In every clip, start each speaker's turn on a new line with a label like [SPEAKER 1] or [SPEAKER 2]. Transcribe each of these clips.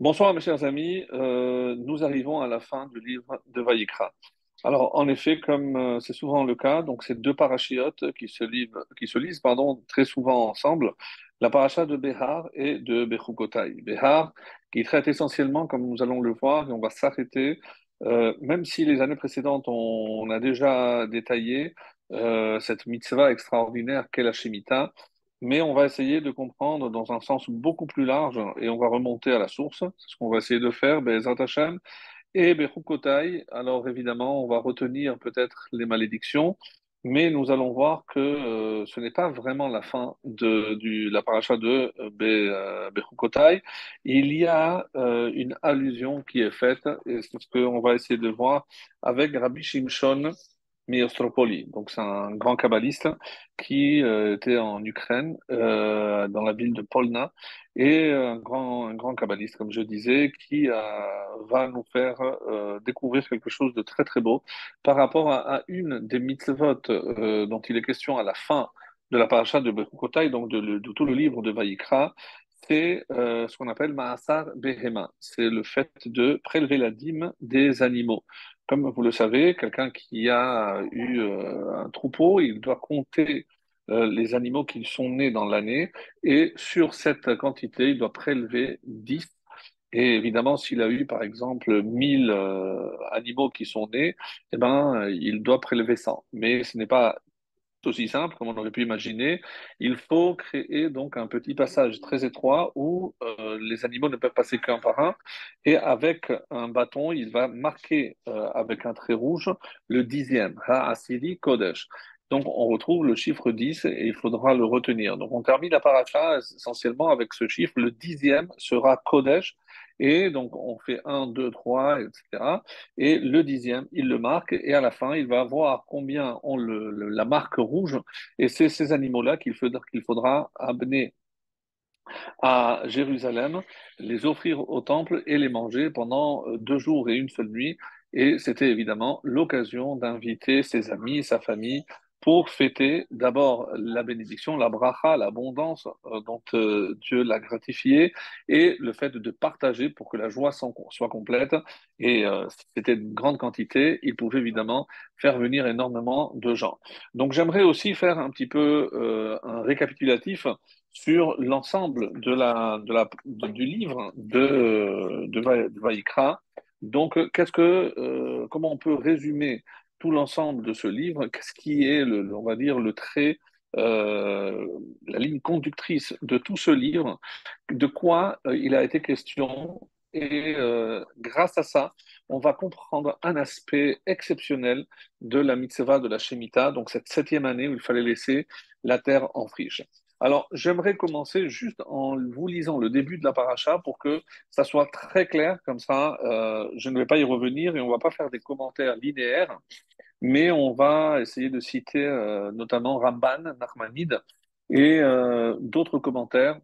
[SPEAKER 1] Bonsoir mes chers amis, Euh, nous arrivons à la fin du livre de Vaïkra. Alors en effet, comme euh, c'est souvent le cas, donc c'est deux parachiotes qui se lisent, très souvent ensemble, la paracha de Behar et de Bechukotai. Behar qui traite essentiellement, comme nous allons le voir, et on va s'arrêter, euh, même si les années précédentes on, on a déjà détaillé cette mitzvah extraordinaire qu'est la Shemitah, mais on va essayer de comprendre dans un sens beaucoup plus large et on va remonter à la source. C'est ce qu'on va essayer de faire, Be'ezrat Hashem. Et Bechukotai, alors évidemment, on va retenir peut-être les malédictions, mais nous allons voir que euh, ce n'est pas vraiment la fin de la paracha de euh, euh. Il y a euh, une allusion qui est faite, et c'est ce qu'on va essayer de voir avec Rabbi Shimshon Miostropoli. Donc, c'est un grand kabbaliste qui euh, était en Ukraine, euh, dans la ville de Polna, et un grand, grand kabbaliste, comme je disais, qui va nous faire euh, découvrir quelque chose de très très beau par rapport à, une des mitzvot dont il est question à la fin de la paracha de Bechukotai, donc de, de tout le livre de Vaïkra. C'est ce qu'on appelle Maasar Behema. C'est le fait de prélever la dîme des animaux. Comme vous le savez, quelqu'un qui a eu euh, un troupeau, il doit compter euh, les animaux qui sont nés dans l'année et sur cette quantité, il doit prélever 10. Et évidemment, s'il a eu par exemple 1000 euh, animaux qui sont nés, eh ben, il doit prélever 100. Mais ce n'est pas aussi simple comme on aurait pu imaginer. Il faut créer donc un petit passage très étroit où euh, les animaux ne peuvent passer qu'un par un. Et avec un bâton, il va marquer euh, avec un trait rouge le dixième, Ha-Asiri Kodesh. Donc on retrouve le chiffre 10 et il faudra le retenir. Donc on termine la paracha essentiellement avec ce chiffre. Le dixième sera Kodesh. Et donc on fait un, 2, 3, etc. Et le dixième, il le marque, et à la fin, il va voir combien le, le- la marque rouge, et c'est ces animaux-là qu'il faudra, qu'il faudra amener à Jérusalem, les offrir au temple et les manger pendant euh, deux jours et une seule nuit. Et c'était évidemment l'occasion d'inviter ses amis, sa famille, pour fêter d'abord la bénédiction, la bracha, l'abondance euh, dont euh, Dieu l'a gratifié, et le fait de partager pour que la joie soit complète. Et euh, c'était une grande quantité, il pouvait évidemment faire venir énormément de gens. Donc j'aimerais aussi faire un petit peu un récapitulatif sur l'ensemble de la, du livre de, de, Va- de Vaïkra. Donc, qu'est-ce que, comment on peut résumer tout l'ensemble de ce livre? Qu'est-ce qui est, le, on va dire, le trait, euh, la ligne conductrice de tout ce livre? De quoi euh, il a été question? Et euh, grâce à ça, on va comprendre un aspect exceptionnel de la mitzvah de la Shemitah, donc cette septième année où il fallait laisser la terre en friche. Alors, j'aimerais commencer juste en vous lisant le début de la paracha pour que ça soit très clair, comme ça, je ne vais pas y revenir et on ne va pas faire des commentaires linéaires, mais on va essayer de citer euh, notamment Ramban, Nachmanide et euh, d'autres commentaires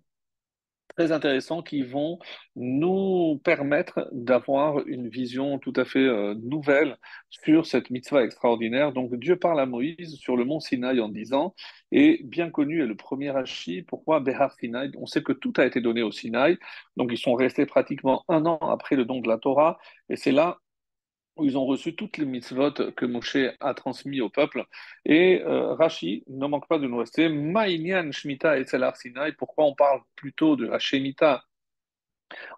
[SPEAKER 1] très intéressants qui vont nous permettre d'avoir une vision tout à fait euh, nouvelle sur cette mitzvah extraordinaire. Donc Dieu parle à Moïse sur le mont Sinaï en disant, et bien connu est le premier Rashi, pourquoi Behar Sinaï? On sait que tout a été donné au Sinaï, donc ils sont restés pratiquement un an après le don de la Torah, et c'est là où ils ont reçu toutes les mitzvot que Moshe a transmis au peuple. Et euh, Rashi ne manque pas de nous rester. Ma'inyan Shemitah et Har Sinaï. Pourquoi on parle plutôt de la Shemitah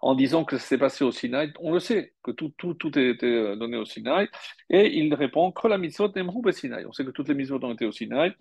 [SPEAKER 1] en disant que ça s'est passé au Sinaï. On le sait, que tout, tout, tout a été euh, donné au Sinaï. Et il répond que la mitzvot nemru be Sinaï. On sait que toutes les mitzvot ont été au Sinaï.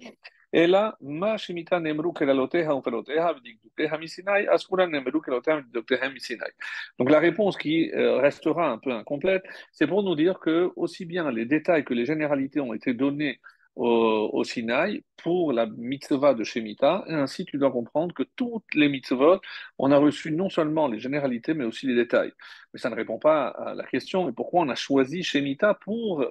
[SPEAKER 1] Ma shemita nemru kelaloteha upeloteha v'dikdukeha mi Sinaï, askura nemru keloteha v'dikdukeha mi Sinaï. Donc la réponse qui euh, restera un peu incomplète, c'est pour nous dire que aussi bien les détails que les généralités ont été donnés au, au Sinaï pour la mitzvah de Shemitah, et ainsi tu dois comprendre que toutes les mitzvot, on a reçu non seulement les généralités, mais aussi les détails. Mais ça ne répond pas à la question, mais pourquoi on a choisi Shemitah pour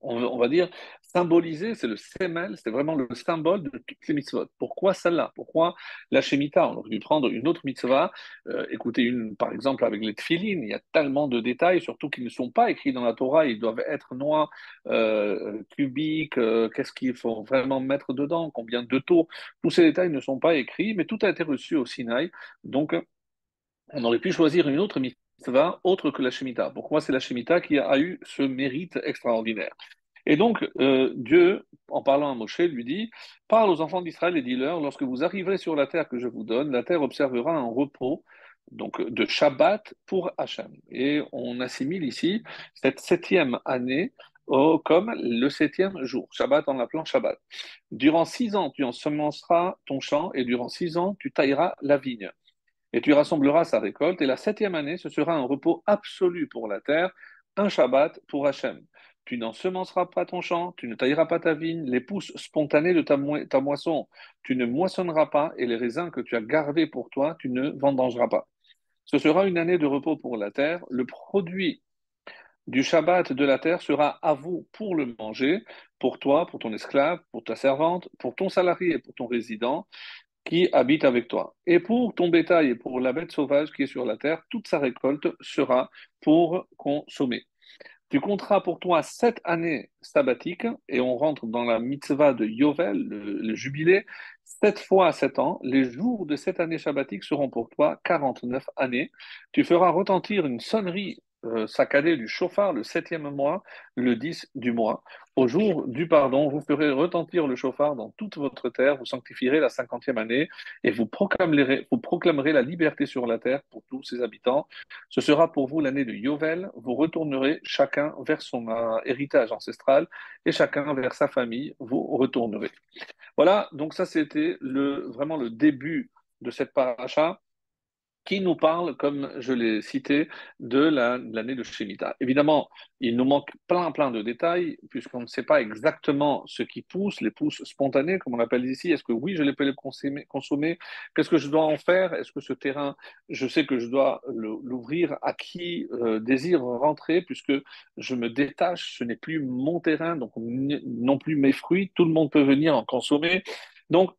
[SPEAKER 1] on, va dire, symboliser, c'est le semel, c'est vraiment le symbole de toutes les mitzvot. Pourquoi celle-là? Pourquoi la Shemitah? On aurait dû prendre une autre mitzvah, euh, écouter une, par exemple, avec les tfilines, il y a tellement de détails, surtout qu'ils ne sont pas écrits dans la Torah, ils doivent être noirs, euh, cubiques, euh, qu'est-ce qu'il faut vraiment mettre dedans, combien de tours, tous ces détails ne sont pas écrits, mais tout a été reçu au Sinaï, donc on aurait pu choisir une autre mitzvah autre que la Shemitah. Pourquoi c'est la Shemitah qui a eu ce mérite extraordinaire Et donc, euh, Dieu, en parlant à Moshe, lui dit Parle aux enfants d'Israël et dis-leur Lorsque vous arriverez sur la terre que je vous donne, la terre observera un repos donc de Shabbat pour Hachem. Et on assimile ici cette septième année comme le septième jour, Shabbat en l'appelant Shabbat. Durant six ans, tu ensemenceras ton champ et durant six ans, tu tailleras la vigne et tu rassembleras sa récolte. Et la septième année, ce sera un repos absolu pour la terre, un Shabbat pour Hachem. Tu n'ensemenceras pas ton champ, tu ne tailleras pas ta vigne, les pousses spontanées de ta, moisson, tu ne moissonneras pas, et les raisins que tu as gardés pour toi, tu ne vendangeras pas. Ce sera une année de repos pour la terre. Le produit du Shabbat de la terre sera à vous pour le manger, pour toi, pour ton esclave, pour ta servante, pour ton salarié et pour ton résident qui habite avec toi. Et pour ton bétail et pour la bête sauvage qui est sur la terre, toute sa récolte sera pour consommer. Tu compteras pour toi sept années sabbatiques, et on rentre dans la mitzvah de Yovel, le, jubilé, sept fois sept ans. Les jours de cette année sabbatique seront pour toi 49 années. Tu feras retentir une sonnerie euh, saccadé du chauffard le septième mois, le 10 du mois. Au jour du pardon, vous ferez retentir le chauffard dans toute votre terre, vous sanctifierez la cinquantième année et vous proclamerez, vous proclamerez la liberté sur la terre pour tous ses habitants. Ce sera pour vous l'année de Yovel. Vous retournerez chacun vers son euh, héritage ancestral et chacun vers sa famille. Vous retournerez. Voilà, donc ça c'était vraiment le début de cette paracha qui nous parle, comme je l'ai cité, de l'année de Shemitah. Évidemment, il nous manque plein, plein de détails, puisqu'on ne sait pas exactement ce qui pousse, les pousses spontanées, comme on l'appelle ici. Est-ce que oui, je les peux les consommer, Qu'est-ce que je dois en faire? Est-ce que ce terrain, je sais que je dois l'ouvrir? À qui euh, désire rentrer, puisque je me détache, ce n'est plus mon terrain, donc non plus mes fruits, tout le monde peut venir en consommer. Donc,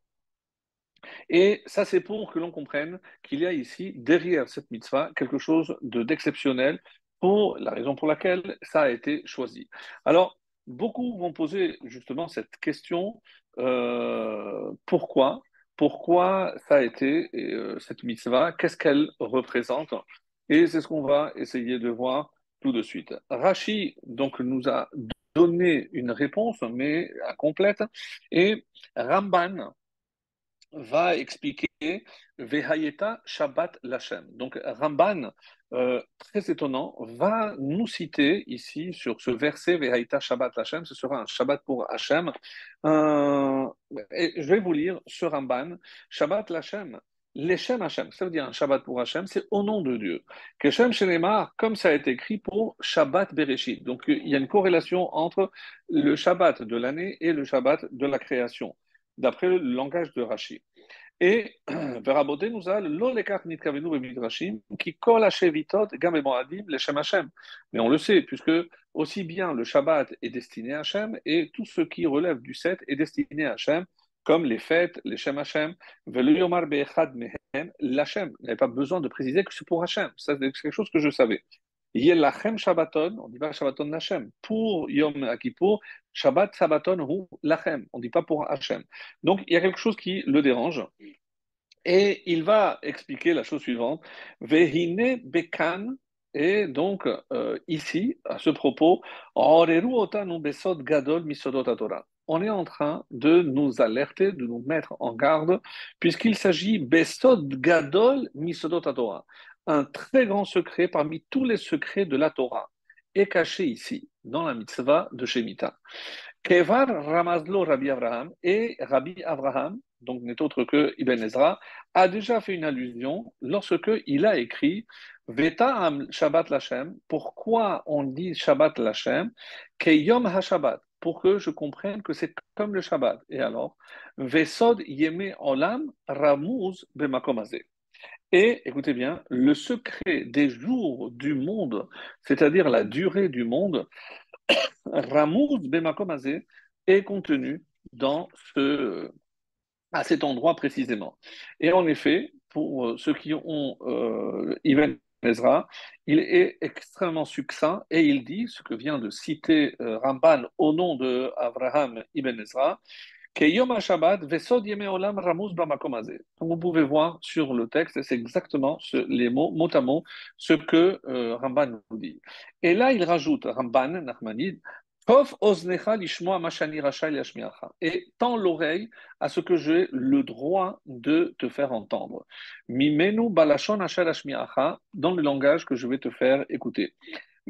[SPEAKER 1] et ça, c'est pour que l'on comprenne qu'il y a ici, derrière cette mitzvah, quelque chose d'exceptionnel pour la raison pour laquelle ça a été choisi. Alors, beaucoup vont poser justement cette question, euh, pourquoi Pourquoi ça a été euh, cette mitzvah Qu'est-ce qu'elle représente? Et c'est ce qu'on va essayer de voir tout de suite. Rashi donc nous a donné une réponse, mais incomplète, et Ramban, va expliquer Vehayeta Shabbat Lachem. Donc Ramban, euh, très étonnant, va nous citer ici sur ce verset Vehayeta Shabbat Lachem, ce sera un Shabbat pour Hachem. Je vais vous lire ce Ramban, Shabbat Lachem. L'Echem Hachem, ça veut dire un Shabbat pour Hachem, c'est au nom de Dieu. Keshem Shenemar, comme ça a été écrit pour Shabbat Bereshit. Donc il y a une corrélation entre le Shabbat de l'année et le Shabbat de la création d'après le langage de Rashi. Et Verabodé nous a l'olekar nitkavenu midrashim qui kol hashevitot gam moadim leshem Hashem. Mais on le sait, puisque aussi bien le Shabbat est destiné à Hashem et tout ce qui relève du 7 est destiné à Hashem, comme les fêtes, les Shem Hashem, yomar be'echad mehem, l'Hashem. Il n'y avait pas besoin de préciser que c'est pour Hashem. Ça, c'est quelque chose que je savais. Yelachem Shabbaton, on dit pas Shabbaton Lachem. Pour Yom Kippur, Shabbat Shabbaton ou Lachem. On ne dit pas pour Hachem. Donc il y a quelque chose qui le dérange. Et il va expliquer la chose suivante. Vehine Bekan, et donc euh, ici, à ce propos, on est en train de nous alerter, de nous mettre en garde, puisqu'il s'agit Besod Gadol Misodot Torah un très grand secret parmi tous les secrets de la Torah est caché ici, dans la mitzvah de Shemitah. Kevar Ramazlo Rabbi Abraham et Rabbi Abraham, donc n'est autre que Ibn Ezra, a déjà fait une allusion lorsque il a écrit Veta Shabbat Lachem. Pourquoi on dit Shabbat Lachem Keyom HaShabbat pour que je comprenne que c'est comme le Shabbat. Et alors, Vesod Yeme Olam Ramuz Bemakomazé. Et écoutez bien, le secret des jours du monde, c'est-à-dire la durée du monde, Ramouz Bemakomazé, est contenu dans ce, à cet endroit précisément. Et en effet, pour ceux qui ont euh, Ibn Ezra, il est extrêmement succinct et il dit, ce que vient de citer euh, Ramban au nom de Abraham Ibn Ezra, Vous pouvez voir sur le texte, c'est exactement les mots, mot à mot, ce que euh, Ramban nous dit. Et là, il rajoute, Ramban, Nachmanid, et tends l'oreille à ce que j'ai le droit de te faire entendre. Mimenu balashon dans le langage que je vais te faire écouter.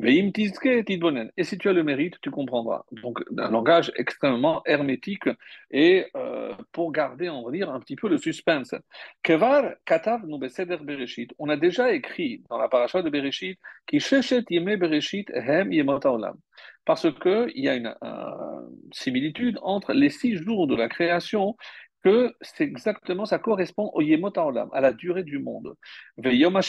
[SPEAKER 1] Et si tu as le mérite, tu comprendras. Donc, un langage extrêmement hermétique et euh, pour garder, on va dire, un petit peu le suspense. Kevar katav bereshit. On a déjà écrit dans la paracha de Bereshit qui sheshet yeme bereshit hem olam. Parce qu'il y a une, similitude entre les six jours de la création que c'est exactement, ça correspond au Yemot Olam, à la durée du monde. Yom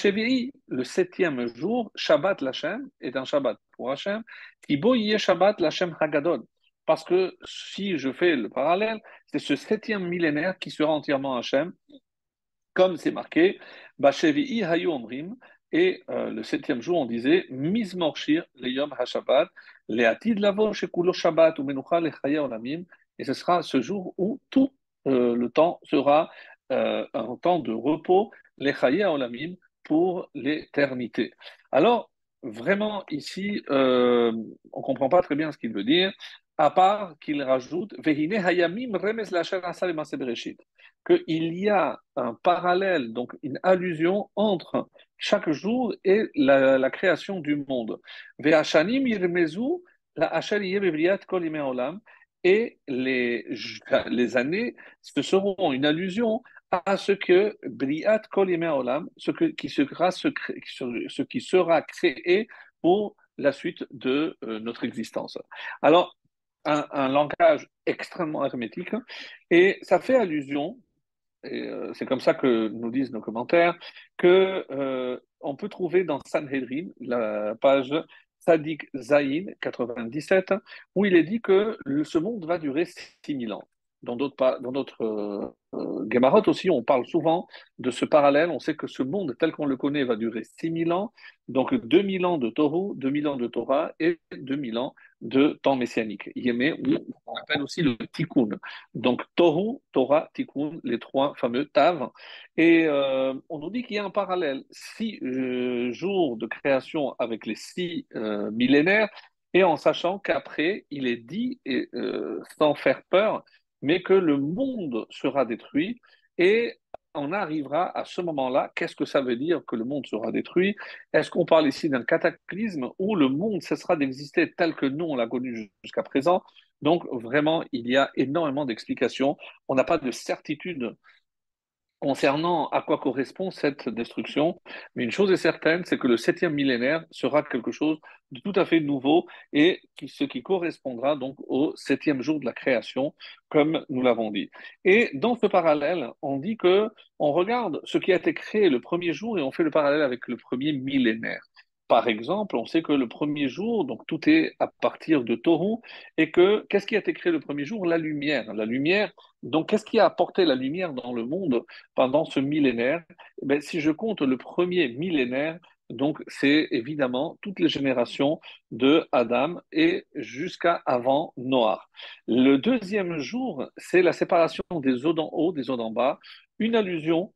[SPEAKER 1] le septième jour, Shabbat Lachem, est un Shabbat pour Hachem, Tibo Shabbat Lachem Hagadol. Parce que si je fais le parallèle, c'est ce septième millénaire qui sera entièrement Hachem, comme c'est marqué, Bashevi'i Hayu Omrim, et euh, le septième jour, on disait Mizmorshir le Yom HaShabbat, le Atid Lavo Shekulo Shabbat ou Menucha le Olamim, et ce sera ce jour où tout euh, le temps sera euh, un temps de repos, les Olamim, pour l'éternité. Alors, vraiment, ici, euh, on ne comprend pas très bien ce qu'il veut dire, à part qu'il rajoute qu'il y a un parallèle, donc une allusion entre chaque jour et la, création du monde et les, les années, ce seront une allusion à ce que Briat Kol Olam, ce, qui sera, créé pour la suite de euh, notre existence. Alors, un, langage extrêmement hermétique, et ça fait allusion, euh, c'est comme ça que nous disent nos commentaires, que euh, on peut trouver dans Sanhedrin, la page Sadik Zayin 97, où il est dit que ce monde va durer 6000 ans. Dans d'autres, dans d'autres euh, euh aussi, on parle souvent de ce parallèle. On sait que ce monde tel qu'on le connaît va durer 6000 ans, donc 2000 ans de Torah, 2000 ans de Torah et 2000 ans de temps messianique. Yémé, on appelle aussi le Tikkun. Donc Tohu, Torah, Tikkun, les trois fameux Tav. Et euh, on nous dit qu'il y a un parallèle. Six jours de création avec les six millénaires, et en sachant qu'après, il est dit, et, sans faire peur, mais que le monde sera détruit. Et on arrivera à ce moment-là, qu'est-ce que ça veut dire que le monde sera détruit? Est-ce qu'on parle ici d'un cataclysme où le monde cessera d'exister tel que nous, on l'a connu jusqu'à présent? Donc vraiment, il y a énormément d'explications. On n'a pas de certitude concernant à quoi correspond cette destruction. Mais une chose est certaine, c'est que le septième millénaire sera quelque chose de tout à fait nouveau et ce qui correspondra donc au septième jour de la création, comme nous l'avons dit. Et dans ce parallèle, on dit que on regarde ce qui a été créé le premier jour et on fait le parallèle avec le premier millénaire. Par exemple, on sait que le premier jour, donc tout est à partir de Toru, et que qu'est-ce qui a été créé le premier jour? La lumière. La lumière, donc qu'est-ce qui a apporté la lumière dans le monde pendant ce millénaire? Eh Si je compte le premier millénaire, donc c'est évidemment toutes les générations de Adam et jusqu'à avant Noah. Le deuxième jour, c'est la séparation des eaux d'en haut, des eaux d'en bas, une allusion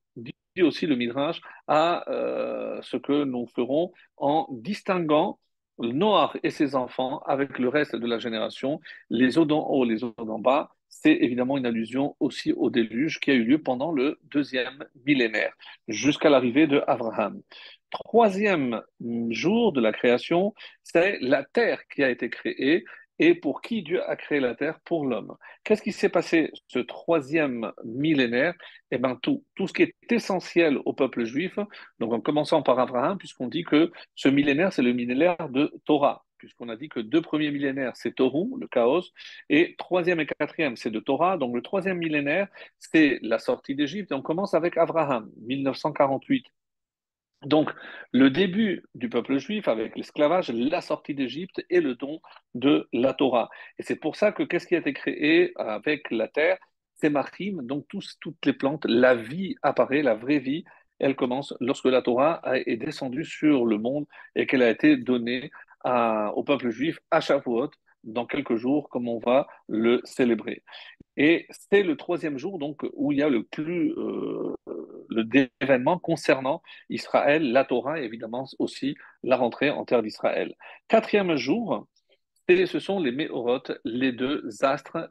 [SPEAKER 1] aussi le Midrash à euh, ce que nous ferons en distinguant Noah et ses enfants avec le reste de la génération, les eaux d'en haut, les eaux d'en bas. C'est évidemment une allusion aussi au déluge qui a eu lieu pendant le deuxième millénaire, jusqu'à l'arrivée de Abraham. Troisième jour de la création, c'est la terre qui a été créée et pour qui Dieu a créé la terre Pour l'homme. Qu'est-ce qui s'est passé ce troisième millénaire? Eh bien, tout, tout ce qui est essentiel au peuple juif, donc en commençant par Abraham, puisqu'on dit que ce millénaire, c'est le millénaire de Torah, puisqu'on a dit que deux premiers millénaires, c'est Toru, le chaos, et troisième et quatrième, c'est de Torah. Donc le troisième millénaire, c'est la sortie d'Égypte, et on commence avec Abraham, 1948. Donc, le début du peuple juif avec l'esclavage, la sortie d'Égypte et le don de la Torah. Et c'est pour ça que qu'est-ce qui a été créé avec la terre? C'est Machim, donc toutes les plantes, la vie apparaît, la vraie vie, elle commence lorsque la Torah est descendue sur le monde et qu'elle a été donnée au peuple juif à Shavuot, dans quelques jours, comme on va le célébrer. Et c'est le troisième jour donc où il y a le plus euh, d'événements concernant Israël, la Torah et évidemment aussi la rentrée en terre d'Israël. Quatrième jour, ce sont les méorotes, les deux astres,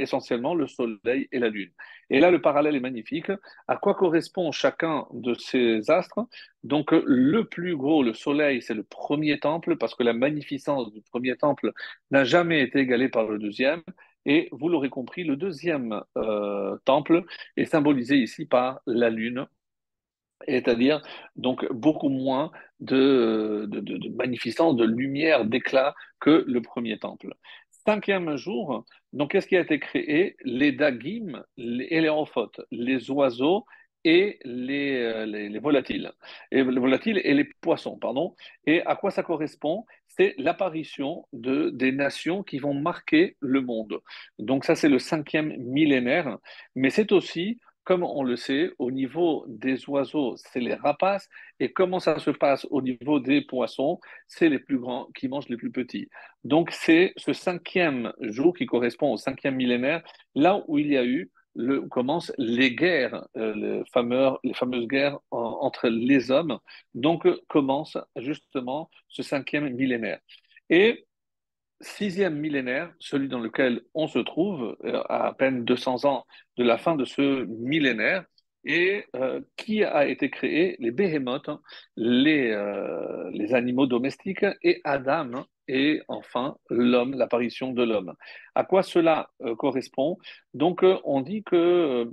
[SPEAKER 1] essentiellement le soleil et la lune. Et là, le parallèle est magnifique. À quoi correspond chacun de ces astres? Donc, le plus gros, le soleil, c'est le premier temple, parce que la magnificence du premier temple n'a jamais été égalée par le deuxième. Et vous l'aurez compris, le deuxième euh, temple est symbolisé ici par la lune, c'est-à-dire donc beaucoup moins de, magnificence, de lumière, d'éclat que le premier temple. Cinquième jour, donc qu'est-ce qui a été créé? Les dagim et les orphotes, les oiseaux et les, euh, et les volatiles et les poissons, pardon. Et à quoi ça correspond? C'est l'apparition de des nations qui vont marquer le monde. Donc ça, c'est le cinquième millénaire, mais c'est aussi comme on le sait, au niveau des oiseaux, c'est les rapaces, et comment ça se passe au niveau des poissons, c'est les plus grands qui mangent les plus petits. Donc c'est ce cinquième jour qui correspond au cinquième millénaire, là où il y a eu le, commencent les guerres, euh, les, les, fameuses guerres entre les hommes. Donc commence justement ce cinquième millénaire. Et sixième millénaire, celui dans lequel on se trouve, euh, à à peine 200 ans de la fin de ce millénaire, et euh, qui a été créé? Les béhémotes, hein, les, euh, les animaux domestiques, et Adam, et enfin l'homme, l'apparition de l'homme. À quoi cela correspond? Donc, on dit que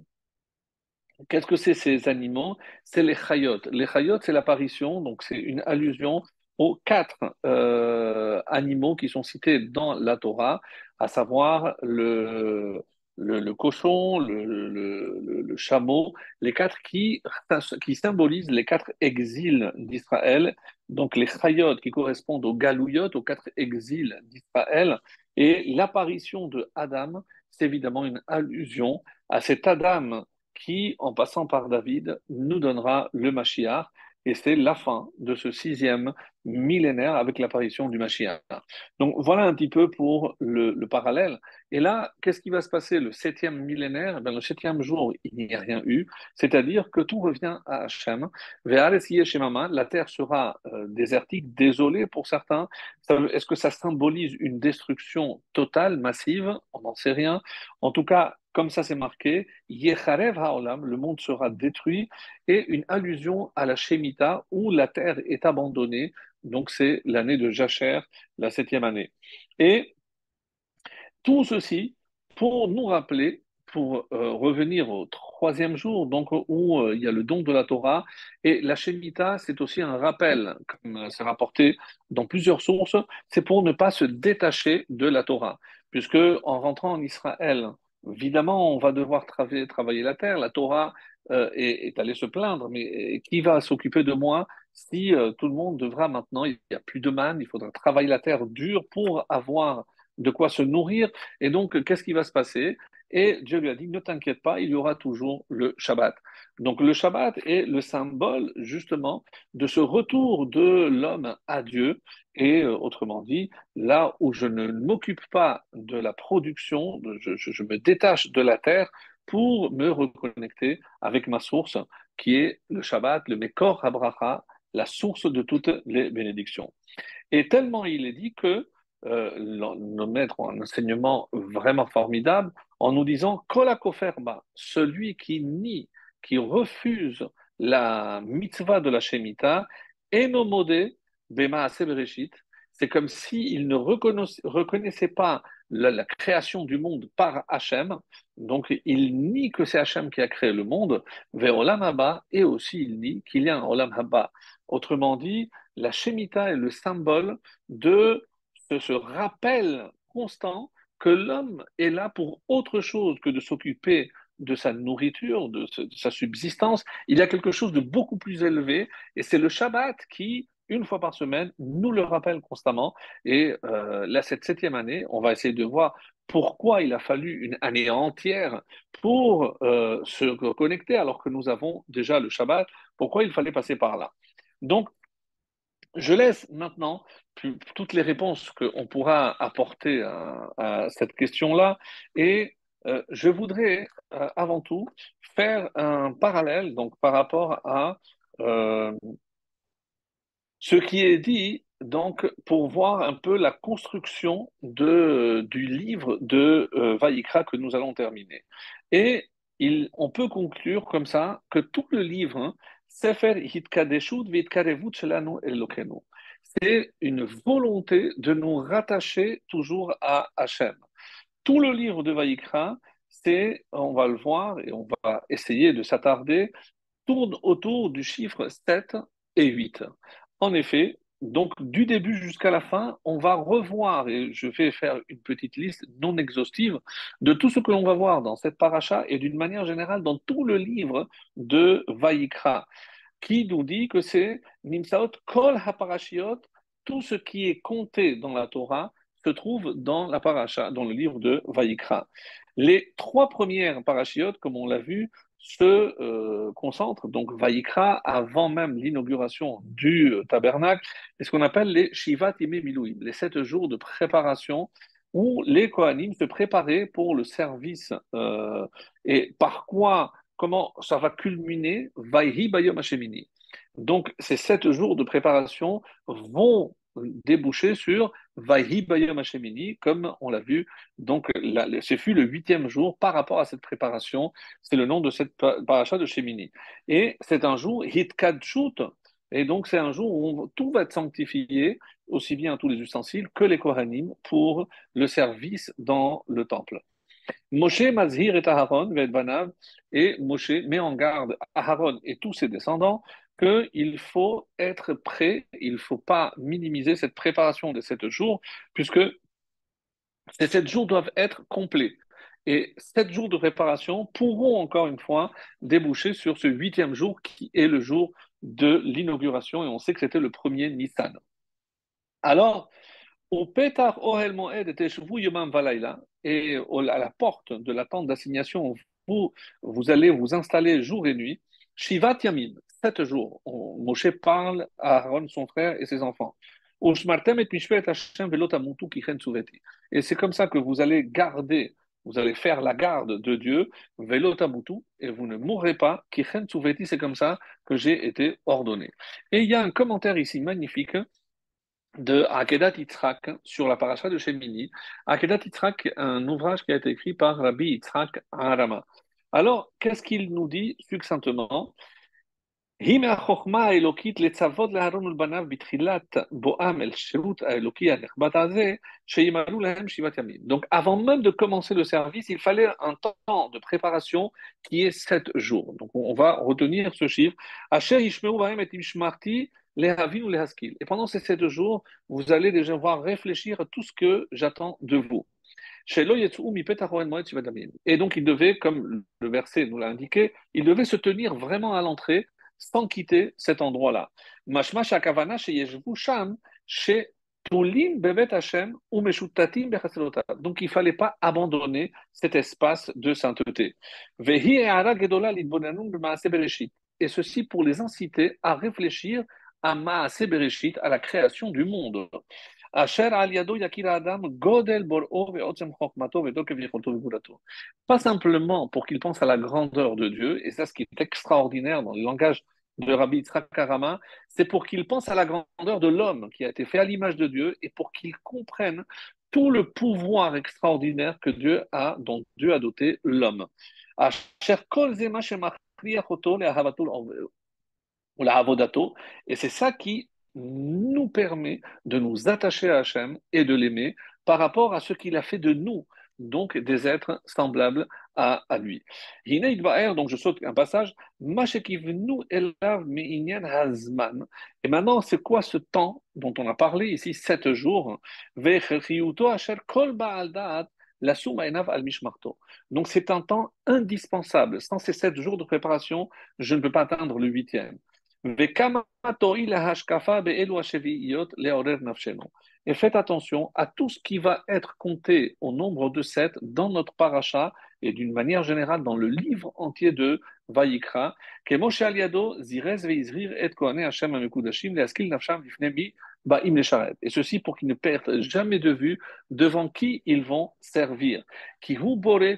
[SPEAKER 1] Qu'est-ce que c'est ces animaux? C'est les chayotes. Les chayotes, c'est l'apparition, donc c'est une allusion aux quatre euh, animaux qui sont cités dans la Torah, à savoir le, le, cochon, le, chameau, les quatre qui, qui symbolisent les quatre exils d'Israël, donc les chayot qui correspondent aux galouyot, aux quatre exils d'Israël, et l'apparition de Adam, c'est évidemment une allusion à cet Adam qui, en passant par David, nous donnera le Mashiach, et c'est la fin de ce sixième millénaire avec l'apparition du Mashiach. Donc voilà un petit peu pour le, parallèle. Et là, qu'est-ce qui va se passer le septième millénaire? Ben, Le septième jour, il n'y a rien eu, c'est-à-dire que tout revient à Hachem. La terre sera euh, désertique, désolée pour certains. Est-ce que ça symbolise une destruction totale, massive? On n'en sait rien. En tout cas, comme ça c'est marqué, Yecharev Haolam, le monde sera détruit, et une allusion à la Shemitah où la terre est abandonnée. Donc c'est l'année de Jacher, la septième année. Et tout ceci pour nous rappeler, pour euh, revenir au troisième jour, donc où euh, il y a le don de la Torah, et la Shemitah, c'est aussi un rappel, comme euh, c'est rapporté dans plusieurs sources, c'est pour ne pas se détacher de la Torah, puisque en rentrant en Israël, évidemment, on va devoir travailler, la terre, la Torah est, est allée se plaindre, mais qui va s'occuper de moi si euh, tout le monde devra maintenant, il n'y a plus de manne, il faudra travailler la terre dure pour avoir de quoi se nourrir. Et donc, qu'est-ce qui va se passer? Et Dieu lui a dit, ne t'inquiète pas, il y aura toujours le Shabbat. Donc, le Shabbat est le symbole justement de ce retour de l'homme à Dieu. Et euh, autrement dit, là où je ne m'occupe pas de la production, je, me détache de la terre pour me reconnecter avec ma source, qui est le Shabbat, le Mekor Abraha, la source de toutes les bénédictions. Et tellement il est dit que euh, nos maîtres ont un enseignement vraiment formidable en nous disant Kolakoferba, celui qui nie, qui refuse la mitzvah de la Shemitah, enomode bema bereshit, c'est comme s'il ne reconnaissait pas la, création du monde par Hachem, donc il nie que c'est Hachem qui a créé le monde, vers Olam et aussi il nie qu'il y a un Olam Haba. Autrement dit, la Shemitah est le symbole de ce, rappel constant que l'homme est là pour autre chose que de s'occuper de sa nourriture, de, sa subsistance. Il y a quelque chose de beaucoup plus élevé, et c'est le Shabbat qui une fois par semaine, nous le rappelle constamment. Et euh, là, cette septième année, on va essayer de voir pourquoi il a fallu une année entière pour euh, se connecter alors que nous avons déjà le Shabbat, pourquoi il fallait passer par là. Donc, Je laisse maintenant toutes les réponses qu'on pourra apporter à, cette question-là et euh, je voudrais euh, avant tout faire un parallèle donc par rapport à euh, ce qui est dit donc pour voir un peu la construction de, du livre de Vaïkra que nous allons terminer. Et on peut conclure comme ça que tout le livre, Elokenu. C'est une volonté de nous rattacher toujours à Hachem. Tout le livre de Vaïkra, c'est, on va le voir et on va essayer de s'attarder, tourne autour du chiffre 7 et 8. En effet, donc, du début jusqu'à la fin, on va revoir, et je vais faire une petite liste non exhaustive de tout ce que l'on va voir dans cette paracha et d'une manière générale dans tout le livre de Vaïkra, qui nous dit que c'est Nimsaot Kol HaParashiot, tout ce qui est compté dans la Torah se trouve dans la paracha, dans le livre de Vaïkra. Les trois premières parachiotes, comme on l'a vu, se euh, concentre, donc Vaïkra, avant même l'inauguration du euh, tabernacle, est ce qu'on appelle les Shivat Milouim, les sept jours de préparation où les Kohanim se préparaient pour le service. Euh, et par quoi, comment ça va culminer? Vaïhi Bayom Hashemini. Donc, ces sept jours de préparation vont déboucher sur Vahi Bayom Hashemini, comme on l'a vu. Donc, ce fut le huitième jour par rapport à cette préparation. C'est le nom de cette paracha de Shemini. Et c'est un jour Hitkadshut. Et donc, c'est un jour où tout va être sanctifié, aussi bien tous les ustensiles que les Kohanim, pour le service dans le temple. Moshe Mazhir et Aharon, et Moshe met en garde Aharon et tous ses descendants qu'il faut être prêt, il ne faut pas minimiser cette préparation des sept jours, puisque ces sept jours doivent être complets. Et sept jours de préparation pourront encore une fois déboucher sur ce huitième jour qui est le jour de l'inauguration, et on sait que c'était le premier Nissan. Alors, au Petar Ohel Moed et Valaila, et à la porte de la tente d'assignation, vous, vous allez vous installer jour et nuit, Shivat Yamin, sept jours. Moshe parle à Aaron, son frère, et ses enfants. Et c'est comme ça que vous allez garder, vous allez faire la garde de Dieu, et vous ne mourrez pas, c'est comme ça que j'ai été ordonné. Et il y a un commentaire ici magnifique de Akedat Yitzhak sur la paracha de Shemini. Akedat Yitzhak, un ouvrage qui a été écrit par Rabbi Yitzhak Arama. Alors, qu'est-ce qu'il nous dit succinctement? Donc, avant même de commencer le service, il fallait un temps de préparation qui est sept jours. Donc, on va retenir ce chiffre. Et pendant ces sept jours, vous allez déjà voir réfléchir à tout ce que j'attends de vous. Et donc, il devait, comme le verset nous l'a indiqué, il devait se tenir vraiment à l'entrée sans quitter cet endroit-là. Mashmash akavana sham chez Bevet Hashem ou Donc il fallait pas abandonner cet espace de sainteté. Et ceci pour les inciter à réfléchir à Maase Bereshit, à la création du monde. Pas simplement pour qu'il pense à la grandeur de Dieu, et ça ce qui est extraordinaire dans le langage de Rabbi Yitzhak c'est pour qu'il pense à la grandeur de l'homme qui a été fait à l'image de Dieu et pour qu'il comprenne tout le pouvoir extraordinaire que Dieu a, dont Dieu a doté l'homme. Et c'est ça qui nous permet de nous attacher à Hachem et de l'aimer par rapport à ce qu'il a fait de nous, donc des êtres semblables à, à lui. Donc je saute un passage. Et maintenant, c'est quoi ce temps dont on a parlé ici, sept jours? Donc c'est un temps indispensable. Sans ces sept jours de préparation, je ne peux pas atteindre le huitième. Et faites attention à tout ce qui va être compté au nombre de sept dans notre paracha et d'une manière générale dans le livre entier de Vayikra, et ceci pour qu'ils ne perdent jamais de vue devant qui ils vont servir. Qui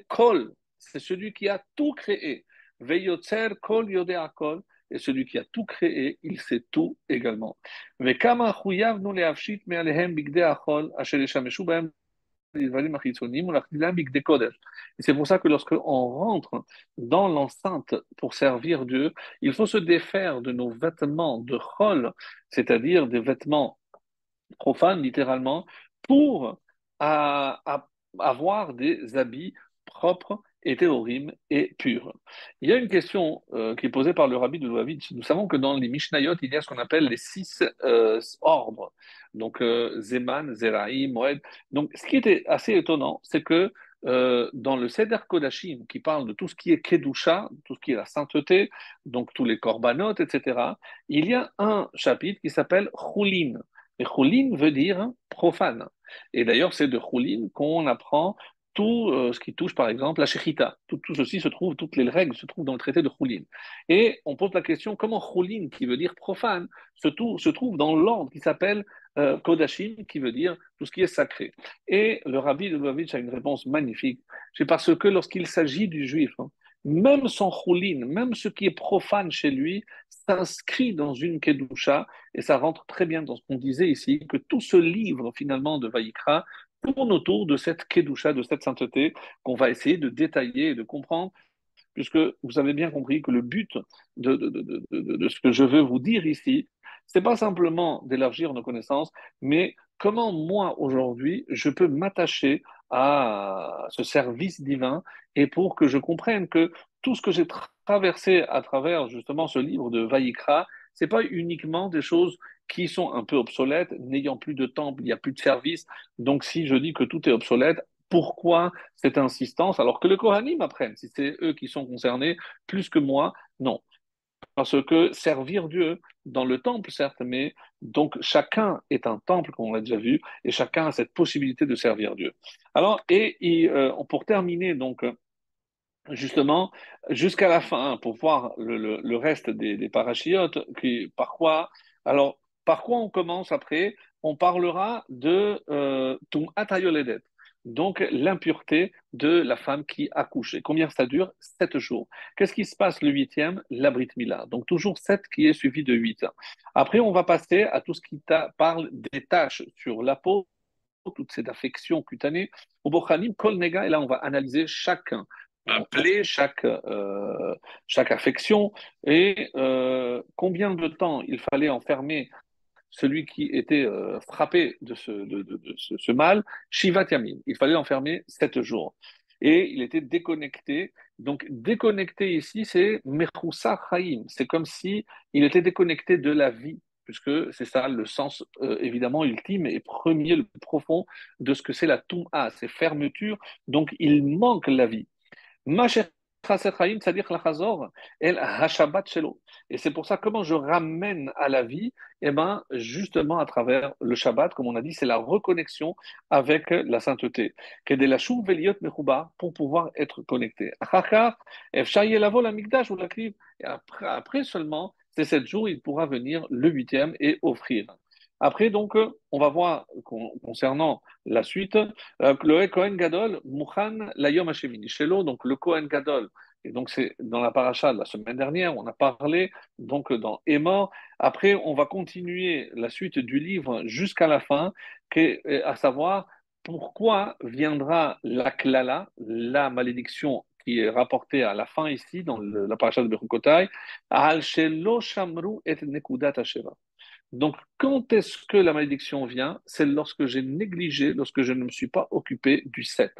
[SPEAKER 1] Kol, c'est celui qui a tout créé. Veyotzer Kol, et celui qui a tout créé, il sait tout également. Et c'est pour ça que lorsque on rentre dans l'enceinte pour servir Dieu, il faut se défaire de nos vêtements de chol, c'est-à-dire des vêtements profanes littéralement, pour avoir des habits propres et et purs. Il y a une question euh, qui est posée par le rabbi de Louavitch. Nous savons que dans les Mishnayot, il y a ce qu'on appelle les six euh, ordres. Donc, euh, Zeman, Zeraï, Moed. Donc, ce qui était assez étonnant, c'est que dans le Seder Kodashim, qui parle de tout ce qui est Kedusha, tout ce qui est la sainteté, donc tous les korbanot, etc., il y a un chapitre qui s'appelle Choulin. Et Choulin veut dire profane. Et d'ailleurs, c'est de Choulin qu'on apprend tout euh, ce qui touche, par exemple, la shechita. Tout, ceci se trouve, toutes les règles se trouvent dans le traité de Choulin. Et on pose la question comment Choulin, qui veut dire profane, se, trouve dans l'ordre qui s'appelle euh, qui veut dire tout ce qui est sacré. Et le rabbi de Lubavitch a une réponse magnifique. C'est parce que lorsqu'il s'agit du juif, hein, même son Choulin, même ce qui est profane chez lui, s'inscrit dans une Kedusha, et ça rentre très bien dans ce qu'on disait ici, que tout ce livre finalement de Vaïkra tourne autour de cette Kedusha, de cette sainteté qu'on va essayer de détailler et de comprendre, puisque vous avez bien compris que le but de, ce que je veux vous dire ici, c'est pas simplement d'élargir nos connaissances, mais comment moi aujourd'hui je peux m'attacher à ce service divin et pour que je comprenne que tout ce que j'ai traversé à travers justement ce livre de Vaïkra, c'est pas uniquement des choses qui sont un peu obsolètes, n'ayant plus de temple, il n'y a plus de service. Donc si je dis que tout est obsolète, pourquoi cette insistance alors que le Kohanim apprennent? Si c'est eux qui sont concernés plus que moi, non. Parce que servir Dieu dans le temple, certes, mais donc chacun est un temple, comme on l'a déjà vu, et chacun a cette possibilité de servir Dieu. Alors, et, euh, pour terminer, donc, justement, jusqu'à la fin, pour voir le, reste des, des parachiotes, qui, par quoi Alors, par quoi on commence après? On parlera de euh, Tum Atayoledet, donc l'impureté de la femme qui accouche. Et combien ça dure? Sept jours. Qu'est-ce qui se passe le huitième? La Brit Mila. Donc toujours sept qui est suivi de huit. Après, on va passer à tout ce qui parle des taches sur la peau, toutes ces affections cutanées. Au Bochanim, Kol Nega, et là on va analyser chacun appeler chaque, euh, chaque affection et euh, combien de temps il fallait enfermer celui qui était euh, frappé de ce, de, ce, mal, Shiva Yamin. Il fallait l'enfermer sept jours. Et il était déconnecté. Donc, déconnecté ici, c'est Mechousa Chaim. C'est comme si il était déconnecté de la vie, puisque c'est ça le sens euh, évidemment ultime et premier, le plus profond de ce que c'est la Tum'a, c'est fermeture. Donc, il manque la vie. Et c'est pour ça, comment je ramène à la vie? Eh bien, justement, à travers le Shabbat, comme on a dit, c'est la reconnexion avec la sainteté. Pour pouvoir être connecté. Et après, après seulement, ces sept jours, il pourra venir le huitième et offrir. Après, donc, on va voir concernant la suite, euh, le Kohen Gadol, Layom. Shelo, donc le Kohen Gadol, et donc c'est dans la paracha de la semaine dernière, on a parlé donc dans Emor. Après, on va continuer la suite du livre jusqu'à la fin, à savoir pourquoi viendra la klala, la malédiction qui est rapportée à la fin ici, dans la paracha de Bechukotai, al shelo shamru et nekudat donc, quand est-ce que la malédiction vient? C'est lorsque j'ai négligé, lorsque je ne me suis pas occupé du 7.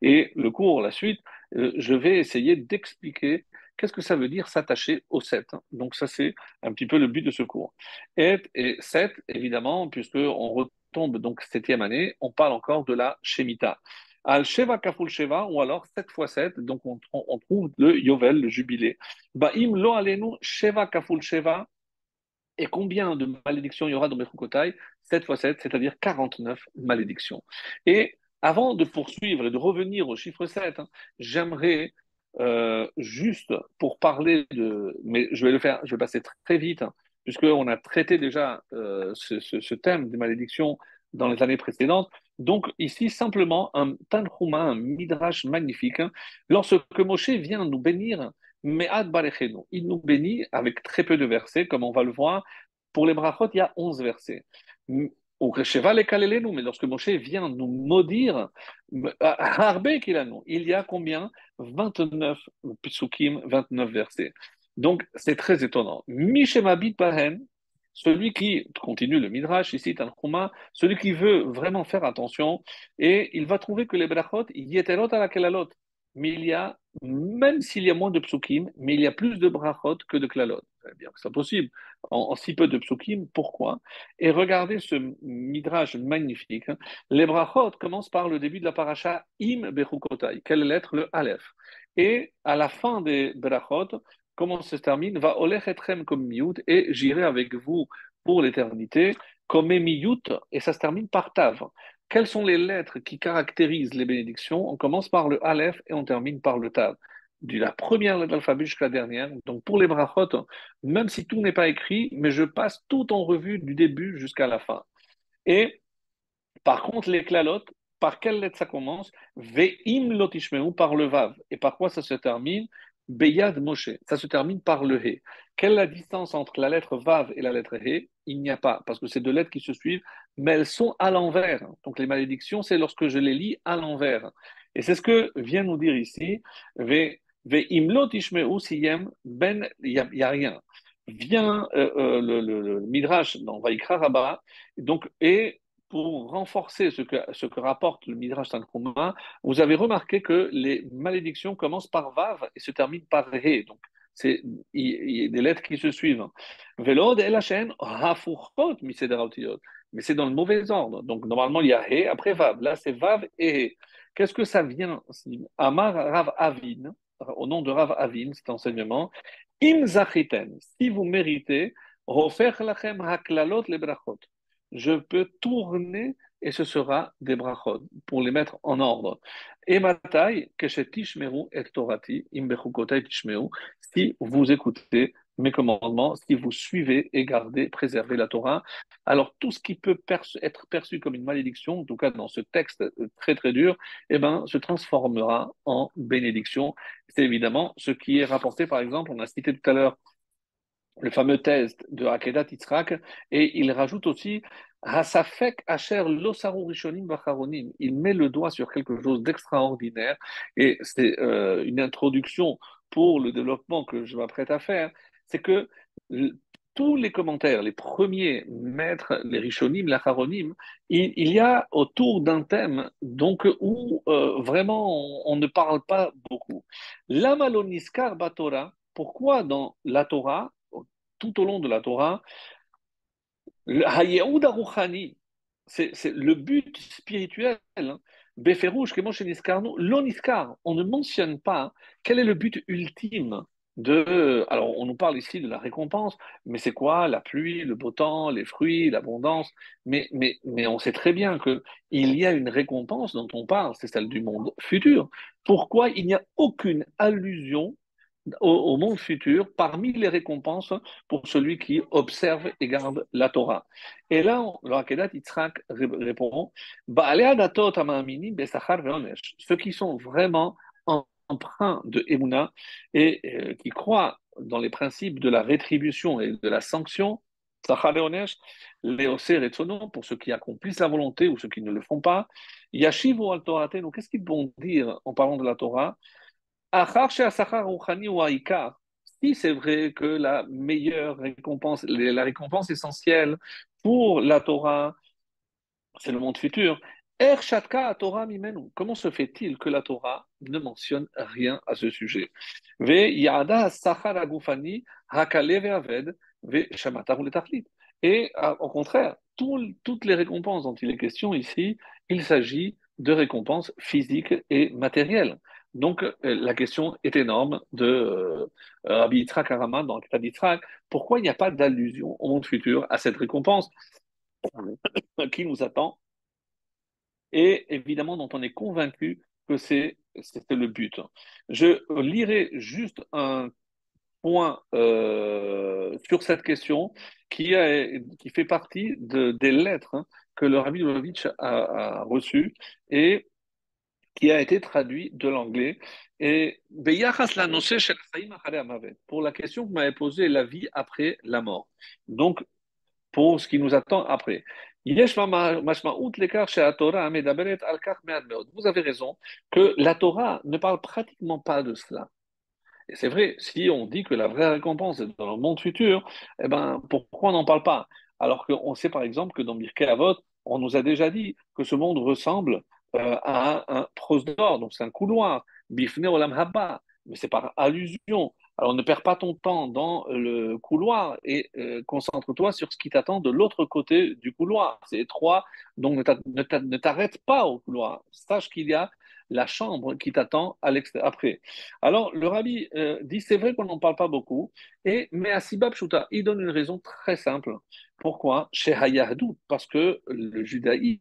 [SPEAKER 1] Et le cours, la suite, euh, je vais essayer d'expliquer qu'est-ce que ça veut dire s'attacher au 7. Donc, ça, c'est un petit peu le but de ce cours. Et, et 7, évidemment, puisqu'on retombe donc septième année, on parle encore de la Shemitah. Al Sheva Kaful Sheva, ou alors 7 x 7, donc on, trouve le Yovel, le jubilé. Ba'im lo alenu Sheva Kaful Sheva, et combien de malédictions il y aura dans Bechukotai 7 fois 7, c'est-à-dire 49 malédictions. Et avant de poursuivre et de revenir au chiffre 7, hein, j'aimerais euh, juste pour parler de, mais je vais le faire, je vais passer très vite, hein, puisqu'on a traité déjà euh, ce, thème des malédictions dans les années précédentes. Donc ici, simplement un tanhuma, un midrash magnifique. Hein, lorsque Moshe vient nous bénir, il nous bénit avec très peu de versets, comme on va le voir. Pour les brachot, il y a 11 versets. Mais lorsque Moshe vient nous maudire, il y a combien? 29 psukim, 29 versets. Donc c'est très étonnant. Mishemabit Bahen, celui qui, continue le Midrash ici, Tanchuma, celui qui veut vraiment faire attention, et il va trouver que les brachot, yeterot à la kelalot, mais il y a, même s'il y a moins de psukim, mais il y a plus de brachot que de klalot. Eh c'est possible. En, si peu de psukim, pourquoi? Et regardez ce midrash magnifique. Hein. Les brachot commencent par le début de la paracha im bechukotai. Quelle lettre? Le aleph. Et à la fin des brachot, comment se termine? Va olech etrem comme miut et j'irai avec vous pour l'éternité comme miut et ça se termine par tav. Quelles sont les lettres qui caractérisent les bénédictions? On commence par le Aleph et on termine par le Tav. De la première lettre de l'alphabet jusqu'à la dernière. Donc pour les brachot, même si tout n'est pas écrit, mais je passe tout en revue du début jusqu'à la fin. Et par contre, les klalotes, par quelle lettre ça commence? Ve'im lotishmeu par le Vav. Et par quoi ça se termine? Beyad Moshe. Ça se termine par le He. Quelle est la distance entre la lettre Vav et la lettre He? Il n'y a pas, parce que c'est deux lettres qui se suivent, mais elles sont à l'envers. Donc les malédictions, c'est lorsque je les lis à l'envers. Et c'est ce que vient nous dire ici. Ve, imlot siyem ben, il n'y a, rien. Vient euh, euh, le, Midrash dans Vaikra Rabba, donc, et pour renforcer ce que, ce que rapporte le Midrash Tanchuma, vous avez remarqué que les malédictions commencent par Vav et se terminent par He. Donc, il y, a des lettres qui se suivent. Velod et la chaîne mais c'est dans le mauvais ordre. Donc, normalement, il y a He après Vav. Là, c'est Vav et He. Qu'est-ce que ça vient Amar Rav Avin, au nom de Rav Avin, cet enseignement. Im si vous méritez, refer lachem haklalot le brachot je peux tourner et ce sera des brachot pour les mettre en ordre. Et matai, tishmeru et torati, tishmeru, si vous écoutez mes commandements, si vous suivez et gardez, préservez la Torah, alors tout ce qui peut être perçu comme une malédiction, en tout cas dans ce texte très très dur, eh ben, se transformera en bénédiction. C'est évidemment ce qui est rapporté, par exemple, on a cité tout à l'heure le fameux test de Akedat Yitzhak, et il rajoute aussi Hasafek Asher Losaru Rishonim. Il met le doigt sur quelque chose d'extraordinaire, et c'est euh, une introduction pour le développement que je m'apprête à faire, c'est que tous les commentaires, les premiers maîtres, les Rishonim, les Acharonim, il, y a autour d'un thème donc où euh, vraiment on, ne parle pas beaucoup. L'amaloniskar Batora, pourquoi dans la Torah tout au long de la Torah, c'est le but spirituel. Hein. l'oniskar, on ne mentionne pas quel est le but ultime de. Alors, on nous parle ici de la récompense, mais c'est quoi? La pluie, le beau temps, les fruits, l'abondance. Mais, mais, mais on sait très bien qu'il y a une récompense dont on parle, c'est celle du monde futur. Pourquoi il n'y a aucune allusion au, monde futur parmi les récompenses pour celui qui observe et garde la Torah. Et là, le Hakedat Yitzhak répond ceux qui sont vraiment emprunts de Emouna et euh, qui croient dans les principes de la rétribution et de la sanction, pour ceux qui accomplissent la volonté ou ceux qui ne le font pas, Yashivu al qu'est-ce qu'ils vont dire en parlant de la Torah? Si c'est vrai que la meilleure récompense, la récompense essentielle pour la Torah, c'est le monde futur, Er Torah. Comment se fait-il que la Torah ne mentionne rien à ce sujet? Et au contraire, toutes les récompenses dont il est question ici, il s'agit de récompenses physiques et matérielles. Donc, euh, la question est énorme de euh, Rabbi Yitzhak Araman dans le. Pourquoi il n'y a pas d'allusion au monde futur, à cette récompense qui nous attend? Et évidemment dont on est convaincu que c'est c'était le but. Je lirai juste un point euh, sur cette question qui, qui fait partie de, des lettres hein, que le Rabbi Lovitch a, a reçues et qui a été traduit de l'anglais. Et pour la question que m'avez posée, la vie après la mort. Donc, pour ce qui nous attend après. Vous avez raison que la Torah ne parle pratiquement pas de cela. Et c'est vrai, si on dit que la vraie récompense est dans le monde futur, eh ben, pourquoi on n'en parle pas? Alors qu'on sait par exemple que dans Birkei Avot, on nous a déjà dit que ce monde ressemble à un, un d'or, donc c'est un couloir, Bifne Olam Haba, mais c'est par allusion. Alors ne perds pas ton temps dans le couloir et euh, concentre-toi sur ce qui t'attend de l'autre côté du couloir. C'est étroit, donc ne t'arrête pas au couloir. Sache qu'il y a la chambre qui t'attend après. Alors le rabbi euh, dit c'est vrai qu'on n'en parle pas beaucoup, et mais à Sibab Shuta, il donne une raison très simple. Pourquoi? Chez Hayahdout, parce que le judaïsme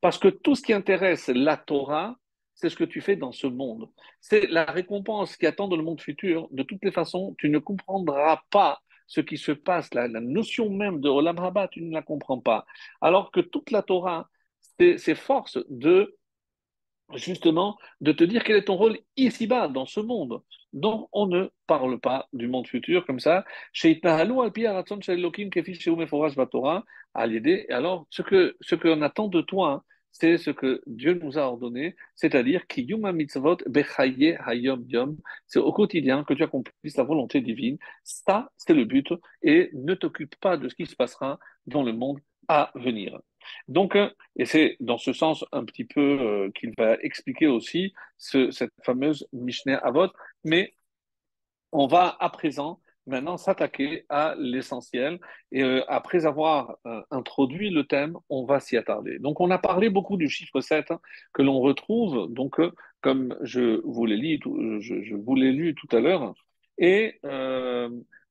[SPEAKER 1] parce que tout ce qui intéresse la Torah, c'est ce que tu fais dans ce monde. C'est la récompense qui attend dans le monde futur. De toutes les façons, tu ne comprendras pas ce qui se passe, la, la notion même de Olam Haba, tu ne la comprends pas. Alors que toute la Torah s'efforce de justement de te dire quel est ton rôle ici-bas, dans ce monde. Donc, on ne parle pas du monde futur comme ça. Alors, ce ce qu'on attend de toi, hein, c'est ce que Dieu nous a ordonné, c'est-à-dire mitzvot hayom yom. C'est au quotidien que tu accomplisses la volonté divine. Ça, c'est le but. Et ne t'occupe pas de ce qui se passera dans le monde à venir. Donc, euh, et c'est dans ce sens un petit peu euh, qu'il va expliquer aussi cette fameuse Mishneh Avot, mais on va à présent maintenant s'attaquer à l'essentiel. Et euh, après avoir introduit le thème, on va s'y attarder. Donc, on a parlé beaucoup du chiffre 7 hein, que l'on retrouve, donc, comme je vous l'ai lu tout à l'heure. Et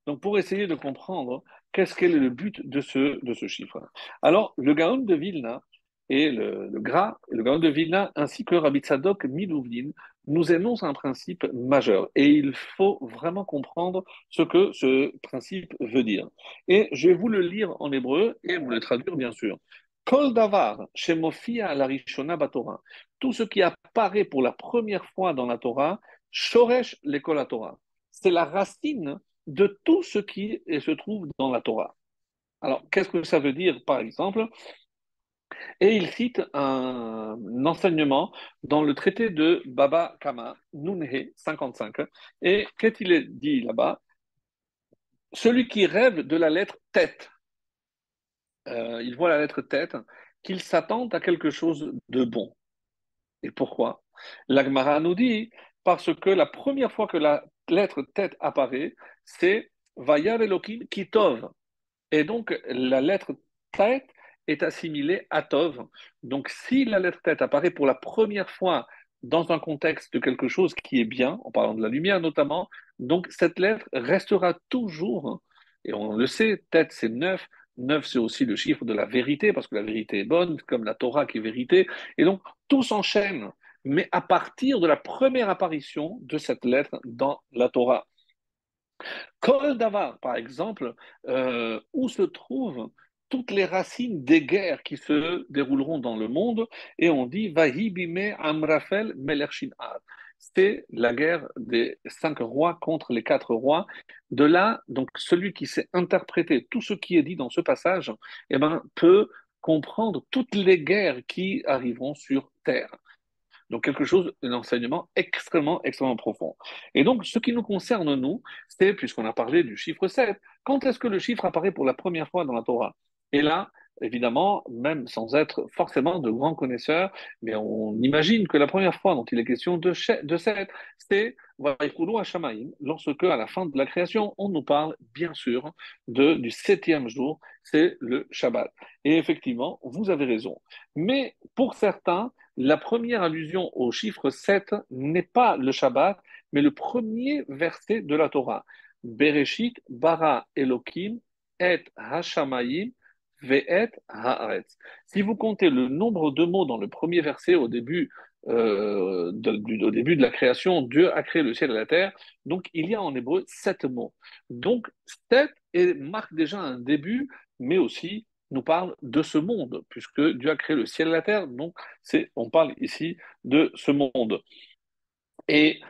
[SPEAKER 1] donc, pour essayer de comprendre qu'est-ce qu'est le but de ce, de ce chiffre? Alors, le Gaon de Vilna et le, le Gras, le Gaon de Vilna ainsi que Rabbi Tzadok Milouvlin nous énoncent un principe majeur et il faut vraiment comprendre ce que ce principe veut dire. Et je vais vous le lire en hébreu et vous le traduire bien sûr. Kol davar shemofia la rishona batora. Tout ce qui apparaît pour la première fois dans la Torah, shoresh l'école Torah. C'est la racine de tout ce qui se trouve dans la Torah. Alors, qu'est-ce que ça veut dire, par exemple? Et il cite un, enseignement dans le traité de Baba Kama, Nunhe 55. Et qu'est-il dit là-bas? Celui qui rêve de la lettre tête, euh, il voit la lettre tête, qu'il s'attend à quelque chose de bon. Et pourquoi? L'Agmara nous dit parce que la première fois que la lettre tête apparaît, c'est Vayav Elohim Kitov. Et donc, la lettre tête est assimilée à Tov. Donc, si la lettre tête apparaît pour la première fois dans un contexte de quelque chose qui est bien, en parlant de la lumière notamment, donc cette lettre restera toujours, et on le sait, tête c'est neuf, neuf c'est aussi le chiffre de la vérité, parce que la vérité est bonne, comme la Torah qui est vérité, et donc tout s'enchaîne, mais à partir de la première apparition de cette lettre dans la Torah. Kol Davar, par exemple, euh, où se trouvent toutes les racines des guerres qui se dérouleront dans le monde, et on dit Vahibime Amrafel Melerchinad. C'est la guerre des cinq rois contre les quatre rois. De là, donc, celui qui sait interpréter tout ce qui est dit dans ce passage, eh ben, peut comprendre toutes les guerres qui arriveront sur terre. Donc quelque chose, un enseignement extrêmement, extrêmement profond. Et donc ce qui nous concerne, nous, c'est, puisqu'on a parlé du chiffre 7, quand est-ce que le chiffre apparaît pour la première fois dans la Torah? Et là, évidemment, même sans être forcément de grands connaisseurs, mais on imagine que la première fois dont il est question de, de 7, c'est lorsque à la fin de la création, on nous parle bien sûr de, du septième jour, c'est le Shabbat. Et effectivement, vous avez raison. Mais pour certains, la première allusion au chiffre 7 n'est pas le Shabbat, mais le premier verset de la Torah. Bereshit bara Elohim et Hashamayim ve'et haaretz. Si vous comptez le nombre de mots dans le premier verset au début, euh, de, au début de la création, Dieu a créé le ciel et la terre. Donc il y a en hébreu sept mots. Donc sept marque déjà un début, mais aussi nous parle de ce monde, puisque Dieu a créé le ciel et la terre. Donc on parle ici de ce monde. Et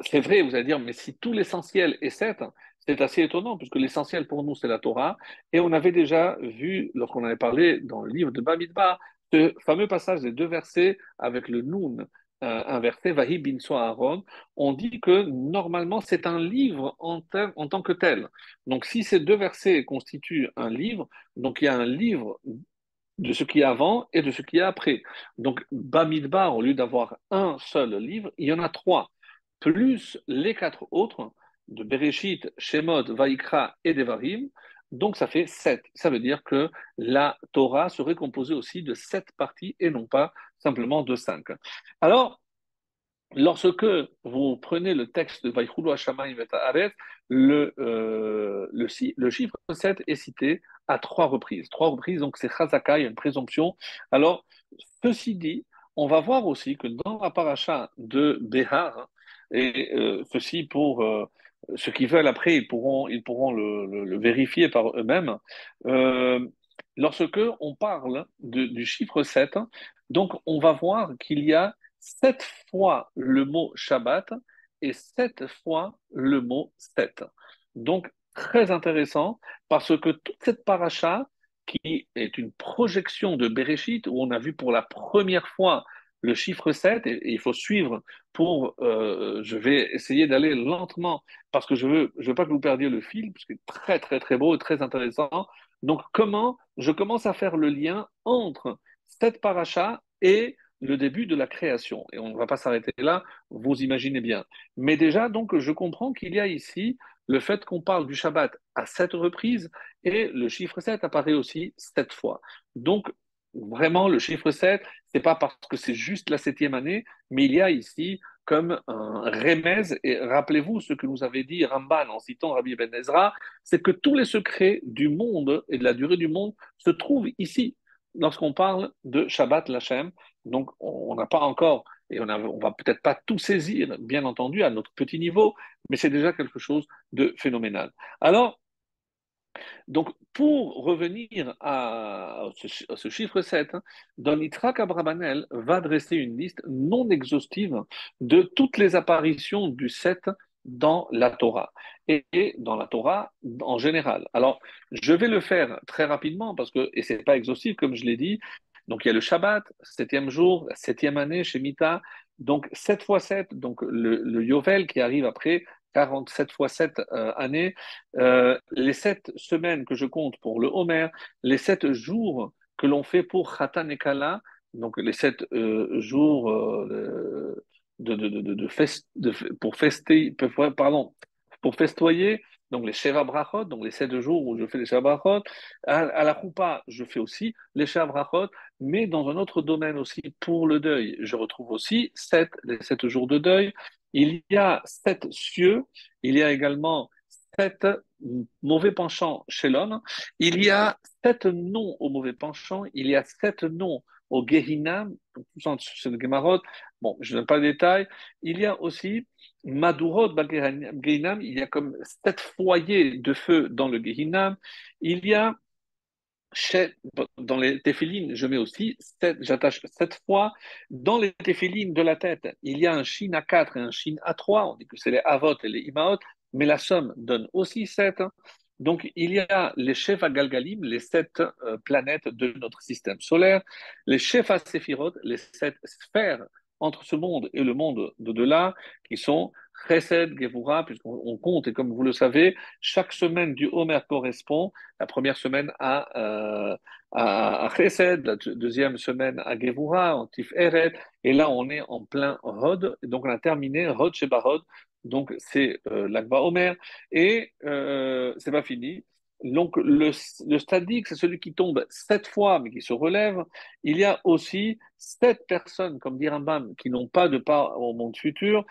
[SPEAKER 1] c'est vrai, vous allez dire, mais si tout l'essentiel est sept, c'est assez étonnant, puisque l'essentiel pour nous, c'est la Torah. Et on avait déjà vu, lorsqu'on avait parlé dans le livre de Bamidbar, ce fameux passage des deux versets avec le Noun euh, inversé, Vahi bin Aaron, on dit que normalement c'est un livre en, en, tant que tel. Donc si ces deux versets constituent un livre, donc il y a un livre de ce qui est avant et de ce qui est après. Donc Bamidbar, au lieu d'avoir un seul livre, il y en a trois, plus les quatre autres de Bereshit, Shemot, Vaikra et Devarim. Donc ça fait sept. Ça veut dire que la Torah serait composée aussi de sept parties et non pas simplement de cinq. Alors, lorsque vous prenez le texte de Vaïchulu Hashamayim et le, euh, le, le, chiffre 7 est cité à trois reprises. Trois reprises, donc c'est Chazaka, il y a une présomption. Alors, ceci dit, on va voir aussi que dans la paracha de Behar, et euh, ceci pour euh, ceux qui veulent après, ils pourront, ils pourront le, vérifier par eux-mêmes. Euh, lorsque on parle du chiffre 7, donc on va voir qu'il y a sept fois le mot Shabbat et sept fois le mot 7. Donc très intéressant parce que toute cette paracha qui est une projection de Bereshit où on a vu pour la première fois le chiffre 7, et, il faut suivre pour, euh, je vais essayer d'aller lentement, parce que je veux, je veux pas que vous perdiez le fil, parce que c'est très, très, très beau et très intéressant. Donc, comment je commence à faire le lien entre cette paracha et le début de la création. Et on ne va pas s'arrêter là, vous imaginez bien. Mais déjà, donc, je comprends qu'il y a ici le fait qu'on parle du Shabbat à sept reprises et le chiffre 7 apparaît aussi sept fois. Donc, vraiment, le chiffre 7, c'est pas parce que c'est juste la septième année, mais il y a ici comme un remèze, et rappelez-vous ce que nous avait dit Ramban en citant Rabbi Ben Ezra, c'est que tous les secrets du monde et de la durée du monde se trouvent ici, lorsqu'on parle de Shabbat Lachem. Donc, on n'a pas encore, et on ne va peut-être pas tout saisir, bien entendu, à notre petit niveau, mais c'est déjà quelque chose de phénoménal. Alors, donc, pour revenir à ce, chiffre 7, hein, Abrabanel va dresser une liste non exhaustive de toutes les apparitions du 7 dans la Torah et dans la Torah en général. Alors, je vais le faire très rapidement parce que, et c'est pas exhaustif comme je l'ai dit, donc il y a le Shabbat, septième jour, septième année chez Mita, donc 7 fois 7, donc le, le Yovel qui arrive après, 47 fois 7 euh, années, euh, les 7 semaines que je compte pour le Homer, les 7 jours que l'on fait pour Khatan et Kala, donc les 7 euh, jours de, de, de, de, pour fester, pardon, pour festoyer, donc les Sheva Brachot, donc les 7 jours où je fais les Sheva Brachot. À, la Choupa, je fais aussi les Sheva Brachot, mais dans un autre domaine aussi, pour le deuil, je retrouve aussi 7, les 7 jours de deuil. Il y a sept cieux, il y a également sept mauvais penchants chez l'homme, il y a sept noms aux mauvais penchants, il y a sept noms au Gehinam, le Gemarot, bon, je ne donne pas de détails, il y a aussi Madurot Gehinam, il y a comme sept foyers de feu dans le Gehinam, il y a dans les téphilines, je mets aussi, j'attache sept fois. Dans les téphilines de la tête, il y a un shin à 4 et un shin à 3. On dit que c'est les avot et les imaot, mais la somme donne aussi 7. Donc, il y a les Shefa Galgalim, les sept euh, planètes de notre système solaire, les Shefa Sephirot, les sept sphères entre ce monde et le monde de-delà, qui sont Chesed, Gevura, puisqu'on compte, et comme vous le savez, chaque semaine du Homer correspond, la première semaine à, euh, à, Chesed, la deuxième semaine à Gevura, en Tif Eret, et là on est en plein Hod, donc on a terminé Hod Sheba Hod, donc c'est euh, l'Akba Homer, et euh, c'est pas fini. Donc le, le stadique, c'est celui qui tombe sept fois mais qui se relève. Il y a aussi sept personnes, comme dit Rambam, qui n'ont pas de part au monde futur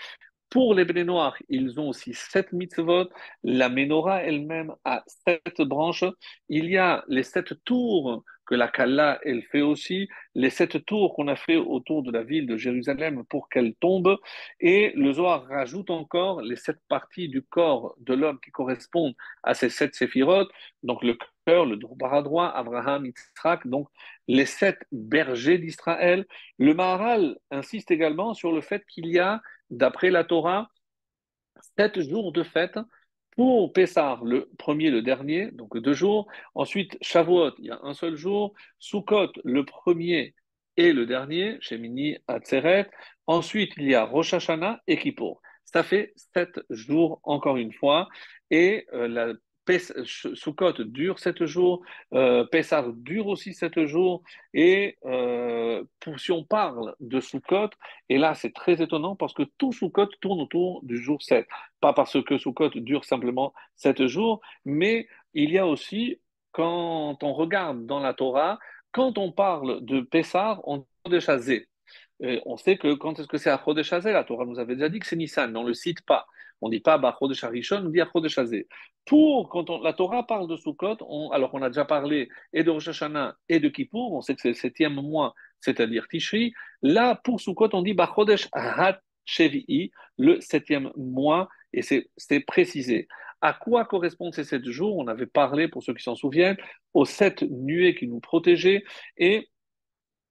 [SPEAKER 1] Pour les Bnei Noirs, ils ont aussi sept mitzvot. La menorah elle-même a sept branches. Il y a les sept tours que la Kalla, elle fait aussi, les sept tours qu'on a fait autour de la ville de Jérusalem pour qu'elle tombe. Et le Zohar rajoute encore les sept parties du corps de l'homme qui correspondent à ces sept séphirotes. Donc le cœur, le bras droit, Abraham, Yitzhak, donc les sept bergers d'Israël. Le Maharal insiste également sur le fait qu'il y a d'après la Torah, sept jours de fête pour Pessar, le premier, le dernier, donc deux jours. Ensuite, Shavuot, il y a un seul jour. Sukkot, le premier et le dernier, Shemini Atzeret. Ensuite, il y a Rosh Hashanah et Kippour. Ça fait sept jours, encore une fois. Et euh, la Sukkot dure sept jours, euh, dure aussi sept jours, et euh, si on parle de Sukkot, et là c'est très étonnant parce que tout Sukkot tourne autour du jour 7. Pas parce que Sukkot dure simplement sept jours, mais il y a aussi, quand on regarde dans la Torah, quand on parle de Pessar, on de Chazé. on sait que quand est-ce que c'est à Chodeshazé, la Torah nous avait déjà dit que c'est Nissan, on ne le cite pas. On ne dit pas Bachodesh Harishon, on dit Achodesh Pour, quand la Torah parle de Sukkot, alors qu'on a déjà parlé et de Rosh Hashanah et de Kippour, on sait que c'est le septième mois, c'est-à-dire Tishri. Là, pour Sukkot, on dit Bachodesh HaShevi'i, le septième mois, et c'est précisé. À quoi correspondent ces sept jours? On avait parlé, pour ceux qui s'en souviennent, aux sept nuées qui nous protégeaient. Et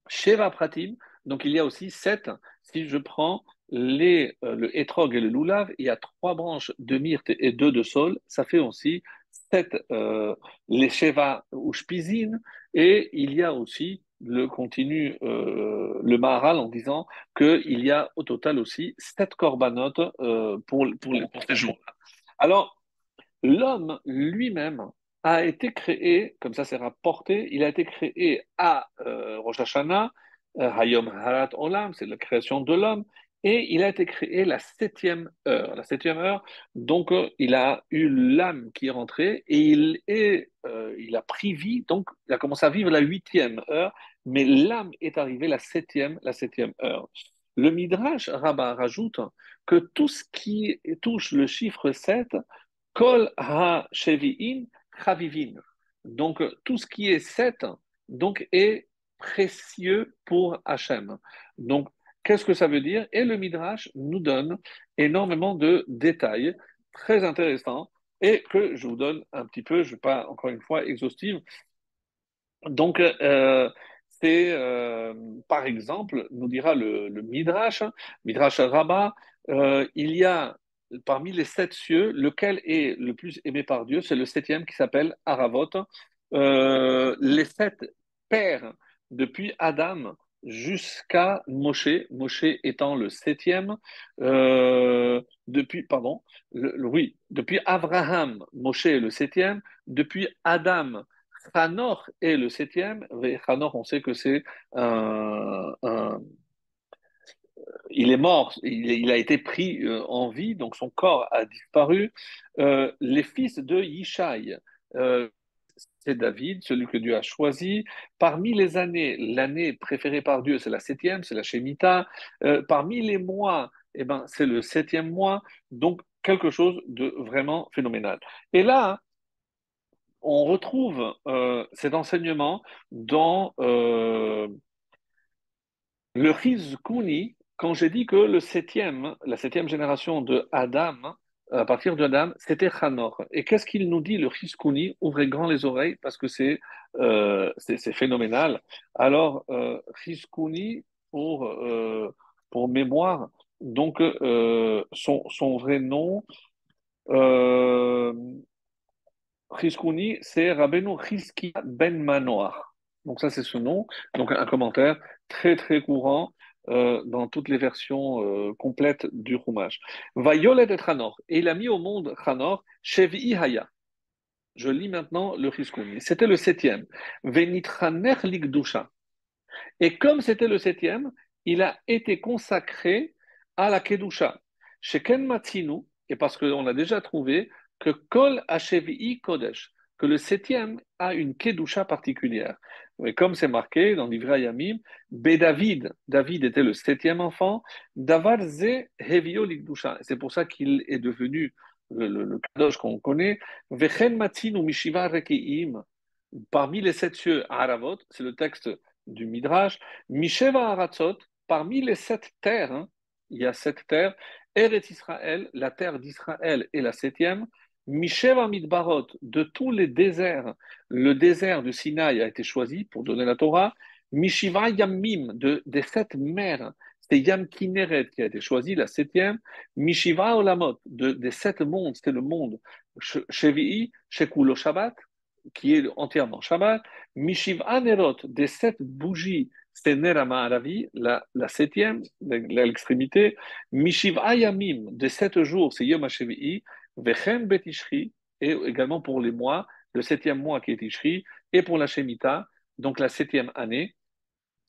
[SPEAKER 1] Sheva Pratim, donc il y a aussi sept, si je prends les, euh, le hétrog et le loulav, il y a trois branches de myrte et deux de sol. Ça fait aussi sept, euh, les sheva ou shpizin. Et il y a aussi, le continue euh, le maharal en disant qu'il y a au total aussi sept corbanotes pour, pour, pour ces jours-là. Alors, l'homme lui-même a été créé, comme ça c'est rapporté, il a été créé à Rosh Hashanah, Hayom Harat Olam, c'est la création de l'homme, et il a été créé la septième heure. La septième heure, donc euh, il a eu l'âme qui est rentrée et il, est, euh, il a pris vie, donc il a commencé à vivre la huitième heure, mais l'âme est arrivée la septième, la septième heure. Le Midrash Rabbah rajoute que tout ce qui touche le chiffre 7, kol ha shevi'in chavivin. Donc tout ce qui est 7 donc, est précieux pour Hachem. Donc Qu'est-ce que ça veut dire? Et le Midrash nous donne énormément de détails très intéressants et que je vous donne un petit peu, je ne vais pas encore une fois exhaustive. Donc, euh, c'est euh, par exemple, nous dira le, Midrash, Midrash Rabbah, euh, il y a parmi les sept cieux, lequel est le plus aimé par Dieu? C'est le septième qui s'appelle Aravot. les sept pères depuis Adam jusqu'à Moshe, Moshe étant le septième, euh, depuis, pardon, oui, depuis Abraham, Moshe est le septième, depuis Adam, Hanor est le septième, Hanor, on sait que c'est un, il est mort, il, a été pris euh, en vie, donc son corps a disparu. Euh, les fils de Yishai, c'est David, celui que Dieu a choisi. Parmi les années, l'année préférée par Dieu, c'est la septième, c'est la Shemitah. Euh, parmi les mois, eh ben, c'est le septième mois. Donc, quelque chose de vraiment phénoménal. Et là, on retrouve euh, cet enseignement dans euh, le Rizkuni, quand j'ai dit que le septième, la septième génération de Adam, à partir de Adam, c'était Hanor. Et qu'est-ce qu'il nous dit, le Chiskouni Ouvrez grand les oreilles parce que c'est euh, phénoménal. Alors, euh, pour, euh, pour mémoire, donc euh, son, son, vrai nom, euh, c'est Rabbeinu Chiski Ben Manoach. Donc ça, c'est ce nom. Donc un commentaire très très courant euh, dans toutes les versions euh, complètes du Chumash. Et Hanor. Et il a mis au monde Hanor, Shevi Haya. Je lis maintenant le Chiskouni. C'était le septième. Et comme c'était le septième, il a été consacré à la Kedusha. Sheken et parce qu'on a déjà trouvé que Kol Hashevi Kodesh, que le septième a une kedusha particulière. Comme c'est marqué dans l'Ivra Yamim, David, David était le septième enfant, Davarze Hevio C'est pour ça qu'il est devenu le, kadosh qu'on connaît. Vechen Matin ou Mishiva parmi les sept cieux Aravot, c'est le texte du Midrash, Misheva Aratzot, parmi les sept terres, hein, il y a sept terres, Eretz Israël, la terre d'Israël est la septième, Misheva Midbarot, de tous les déserts, le désert du Sinaï a été choisi pour donner la Torah. Mishiva Yamim, de, des sept mers, c'est Yam Kineret qui a été choisi, la septième. Mishiva Olamot, de, des sept mondes, c'était le monde. Shevi'i, Shekulo Shabbat, qui est entièrement Shabbat. Mishiva Nerot, des sept bougies, c'est Nerama Aravi, la, la septième, l'extrémité. Mishiva Yamim, des sept jours, c'est Yom HaShevi'i. Betishri, et également pour les mois, le septième mois qui est Tishri, et pour la Shemitah, donc la septième année,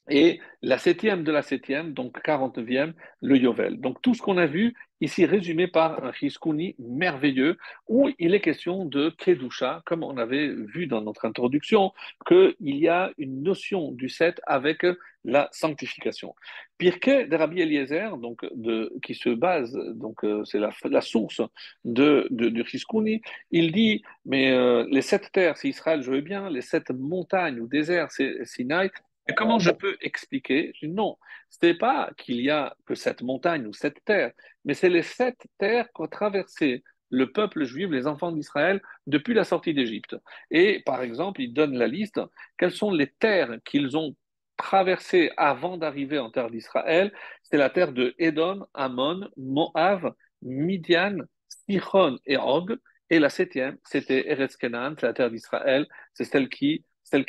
[SPEAKER 1] et la septième de la septième, donc 49e, le Yovel. Donc tout ce qu'on a vu ici résumé par un Chiskouni merveilleux, où il est question de Kedusha, comme on avait vu dans notre introduction, qu'il y a une notion du 7 avec la sanctification. Pirke de Rabbi Eliezer, donc de, qui se base, donc euh, c'est la, la, source de, de, Chiskouni, il dit, mais euh, les sept terres, c'est Israël, je veux bien, les sept montagnes ou déserts, c'est Sinaï, comment je peux expliquer? Non, ce n'est pas qu'il y a que cette montagne ou cette terre, mais c'est les sept terres qu'ont traversé le peuple juif, les enfants d'Israël, depuis la sortie d'Égypte. Et par exemple, il donne la liste, quelles sont les terres qu'ils ont traversées avant d'arriver en terre d'Israël C'est la terre de Édom, Ammon, Moab, Midian, Sichon et Og. Et la septième, c'était Eretz c'est la terre d'Israël, c'est celle qui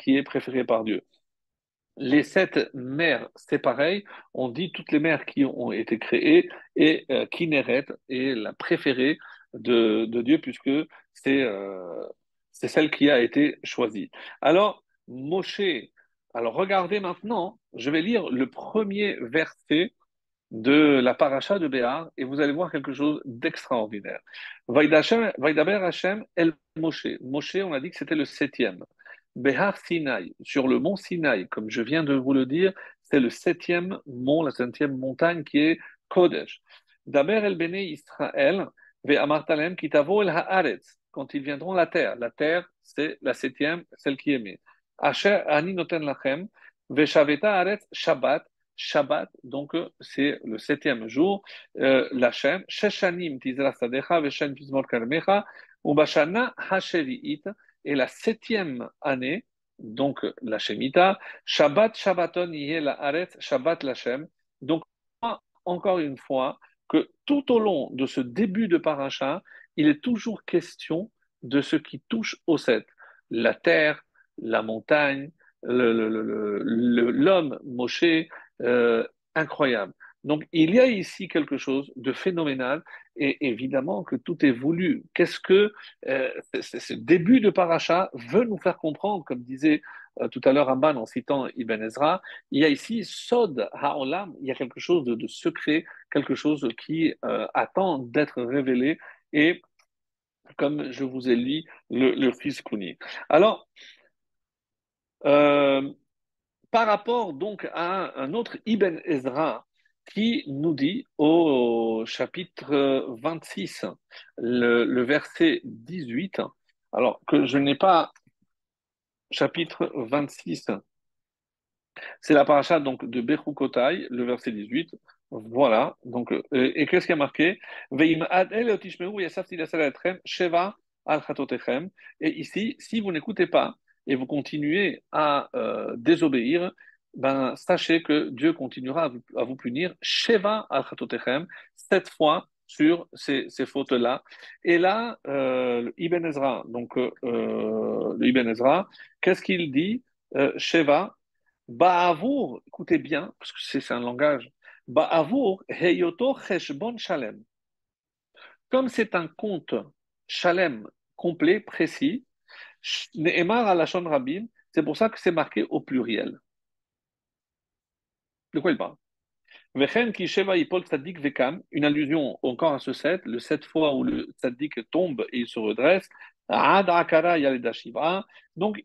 [SPEAKER 1] est préférée par Dieu les sept mers, c'est pareil. On dit toutes les mers qui ont été créées et euh, est la préférée de, Dieu puisque euh, c'est celle qui a été choisie. Alors, Moshe, alors regardez maintenant, je vais lire le premier verset de la paracha de Béar et vous allez voir quelque chose d'extraordinaire. Vaidaber Hashem El Moshe. Moshe, on a dit que c'était le septième. Behar Sinai, sur le mont Sinai, comme je viens de vous le dire, c'est le septième mont, la septième montagne qui est Kodesh. Daber el Bene Israël, Ve'amartalem kitavo el haaretz, quand ils viendront la terre. La terre, c'est la septième, celle qui est mise. Asher ani noten lachem, ve'shaveta haaretz Shabbat, Shabbat, donc c'est le septième jour, euh, l'Hachem, Sheshanim tizra sadecha, ve'shen pizmor karmecha, ubashana hashevi'it, et la septième année, donc la Shemitah, Shabbat Shabbaton la Aret Shabbat Lachem. Donc, encore une fois, que tout au long de ce début de paracha, il est toujours question de ce qui touche au sept. La terre, la montagne, l'homme, Moshe, euh, incroyable. Donc, il y a ici quelque chose de phénoménal et évidemment que tout est voulu. Qu'est-ce que euh, ce début de paracha veut nous faire comprendre, comme disait euh, tout à l'heure Amban en citant Ibn Ezra, il y a ici Sod Ha'olam, il y a quelque chose de, secret, quelque chose qui euh, attend d'être révélé et comme je vous ai lu le, le fils Kouni. Alors, par rapport donc à un autre Ibn Ezra, qui nous dit au chapitre 26, le, verset 18, alors que je n'ai pas chapitre 26, c'est la paracha donc de Bechukotai, le verset 18. Voilà. Donc, euh, et, qu'est-ce qui a marqué? Et ici, si vous n'écoutez pas et vous continuez à euh, désobéir, ben, sachez que Dieu continuera à vous, punir, Sheva al sept fois sur ces, fautes-là. Et là, euh, Ibn Ezra, donc euh, le Ibn Ezra, qu'est-ce qu'il dit euh, Sheva, écoutez bien, parce que c'est un langage, Ba'avour, Heyoto Cheshbon Shalem. Comme c'est un compte Shalem complet, précis, Ne'emar Alashon Rabim, c'est pour ça que c'est marqué au pluriel. De quoi il parle? Une allusion encore à ce sept, le sept fois où le tzaddik tombe et il se redresse. Donc,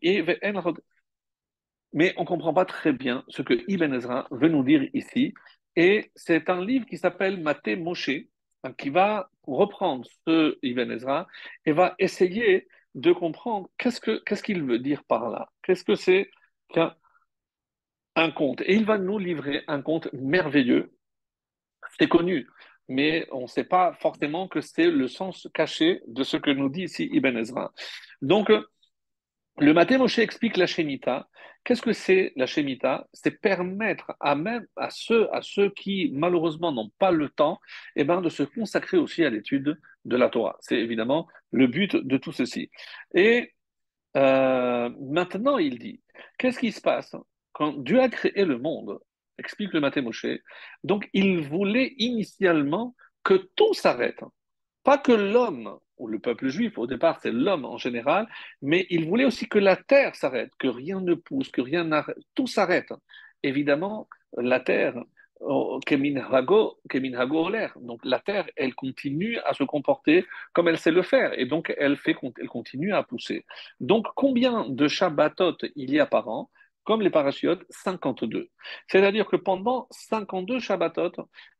[SPEAKER 1] mais on ne comprend pas très bien ce que Ibn Ezra veut nous dire ici. Et c'est un livre qui s'appelle Maté Moshe, hein, qui va reprendre ce Ibn Ezra et va essayer de comprendre qu'est-ce qu'il ce qu'il veut dire par là. Qu'est-ce que c'est un conte Et il va nous livrer un conte merveilleux. C'est connu, mais on ne sait pas forcément que c'est le sens caché de ce que nous dit ici Ibn Ezra. Donc, le Maté Moshe explique la Shemitah. Qu'est-ce que c'est la Shemitah? C'est permettre à même ceux qui malheureusement n'ont pas le temps, eh ben, de se consacrer aussi à l'étude de la Torah. C'est évidemment le but de tout ceci. Et euh, maintenant, il dit, qu'est-ce qui se passe? Quand Dieu a créé le monde Explique le Maté Moshe. Donc, il voulait initialement que tout s'arrête. Pas que l'homme ou le peuple juif, au départ c'est l'homme en général, mais il voulait aussi que la terre s'arrête, que rien ne pousse, que rien n'arrête, tout s'arrête. Évidemment, la terre, oh, donc la terre, elle continue à se comporter comme elle sait le faire, et donc elle, fait, elle continue à pousser. Donc combien de Shabbatot il y a par an? Comme les parachutes, 52. C'est-à-dire que pendant 52 Shabbatot,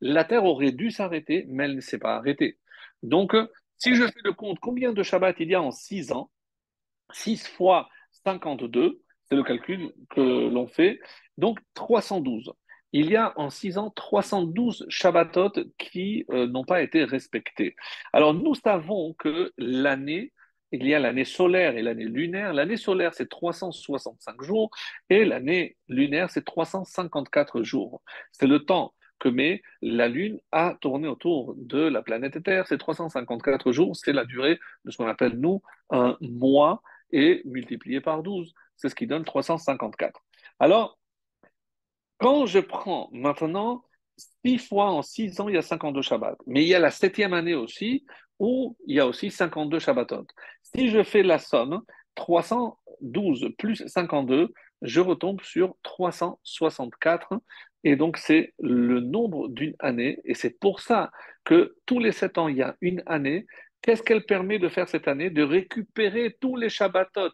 [SPEAKER 1] la Terre aurait dû s'arrêter, mais elle ne s'est pas arrêtée. Donc, si je fais le compte, combien de Shabbat il y a en 6 ans 6 fois 52, c'est le calcul que l'on fait, donc 312. Il y a en 6 ans 312 Shabbatot qui euh, n'ont pas été respectés. Alors nous savons que l'année, il y a l'année solaire et l'année lunaire. L'année solaire, c'est 365 jours et l'année lunaire, c'est 354 jours. C'est le temps que met la Lune a tourné autour de la planète Terre. C'est 354 jours, c'est la durée de ce qu'on appelle, nous, un mois, et multiplié par 12. C'est ce qui donne 354. Alors, quand je prends maintenant 6 fois en 6 ans, il y a 52 Shabbats. Mais il y a la septième année aussi, où il y a aussi 52 Shabbatot. Si je fais la somme, 312 plus 52, je retombe sur 364 et donc, c'est le nombre d'une année. Et c'est pour ça que tous les sept ans, il y a une année. Qu'est-ce qu'elle permet de faire cette année? De récupérer tous les Shabbatot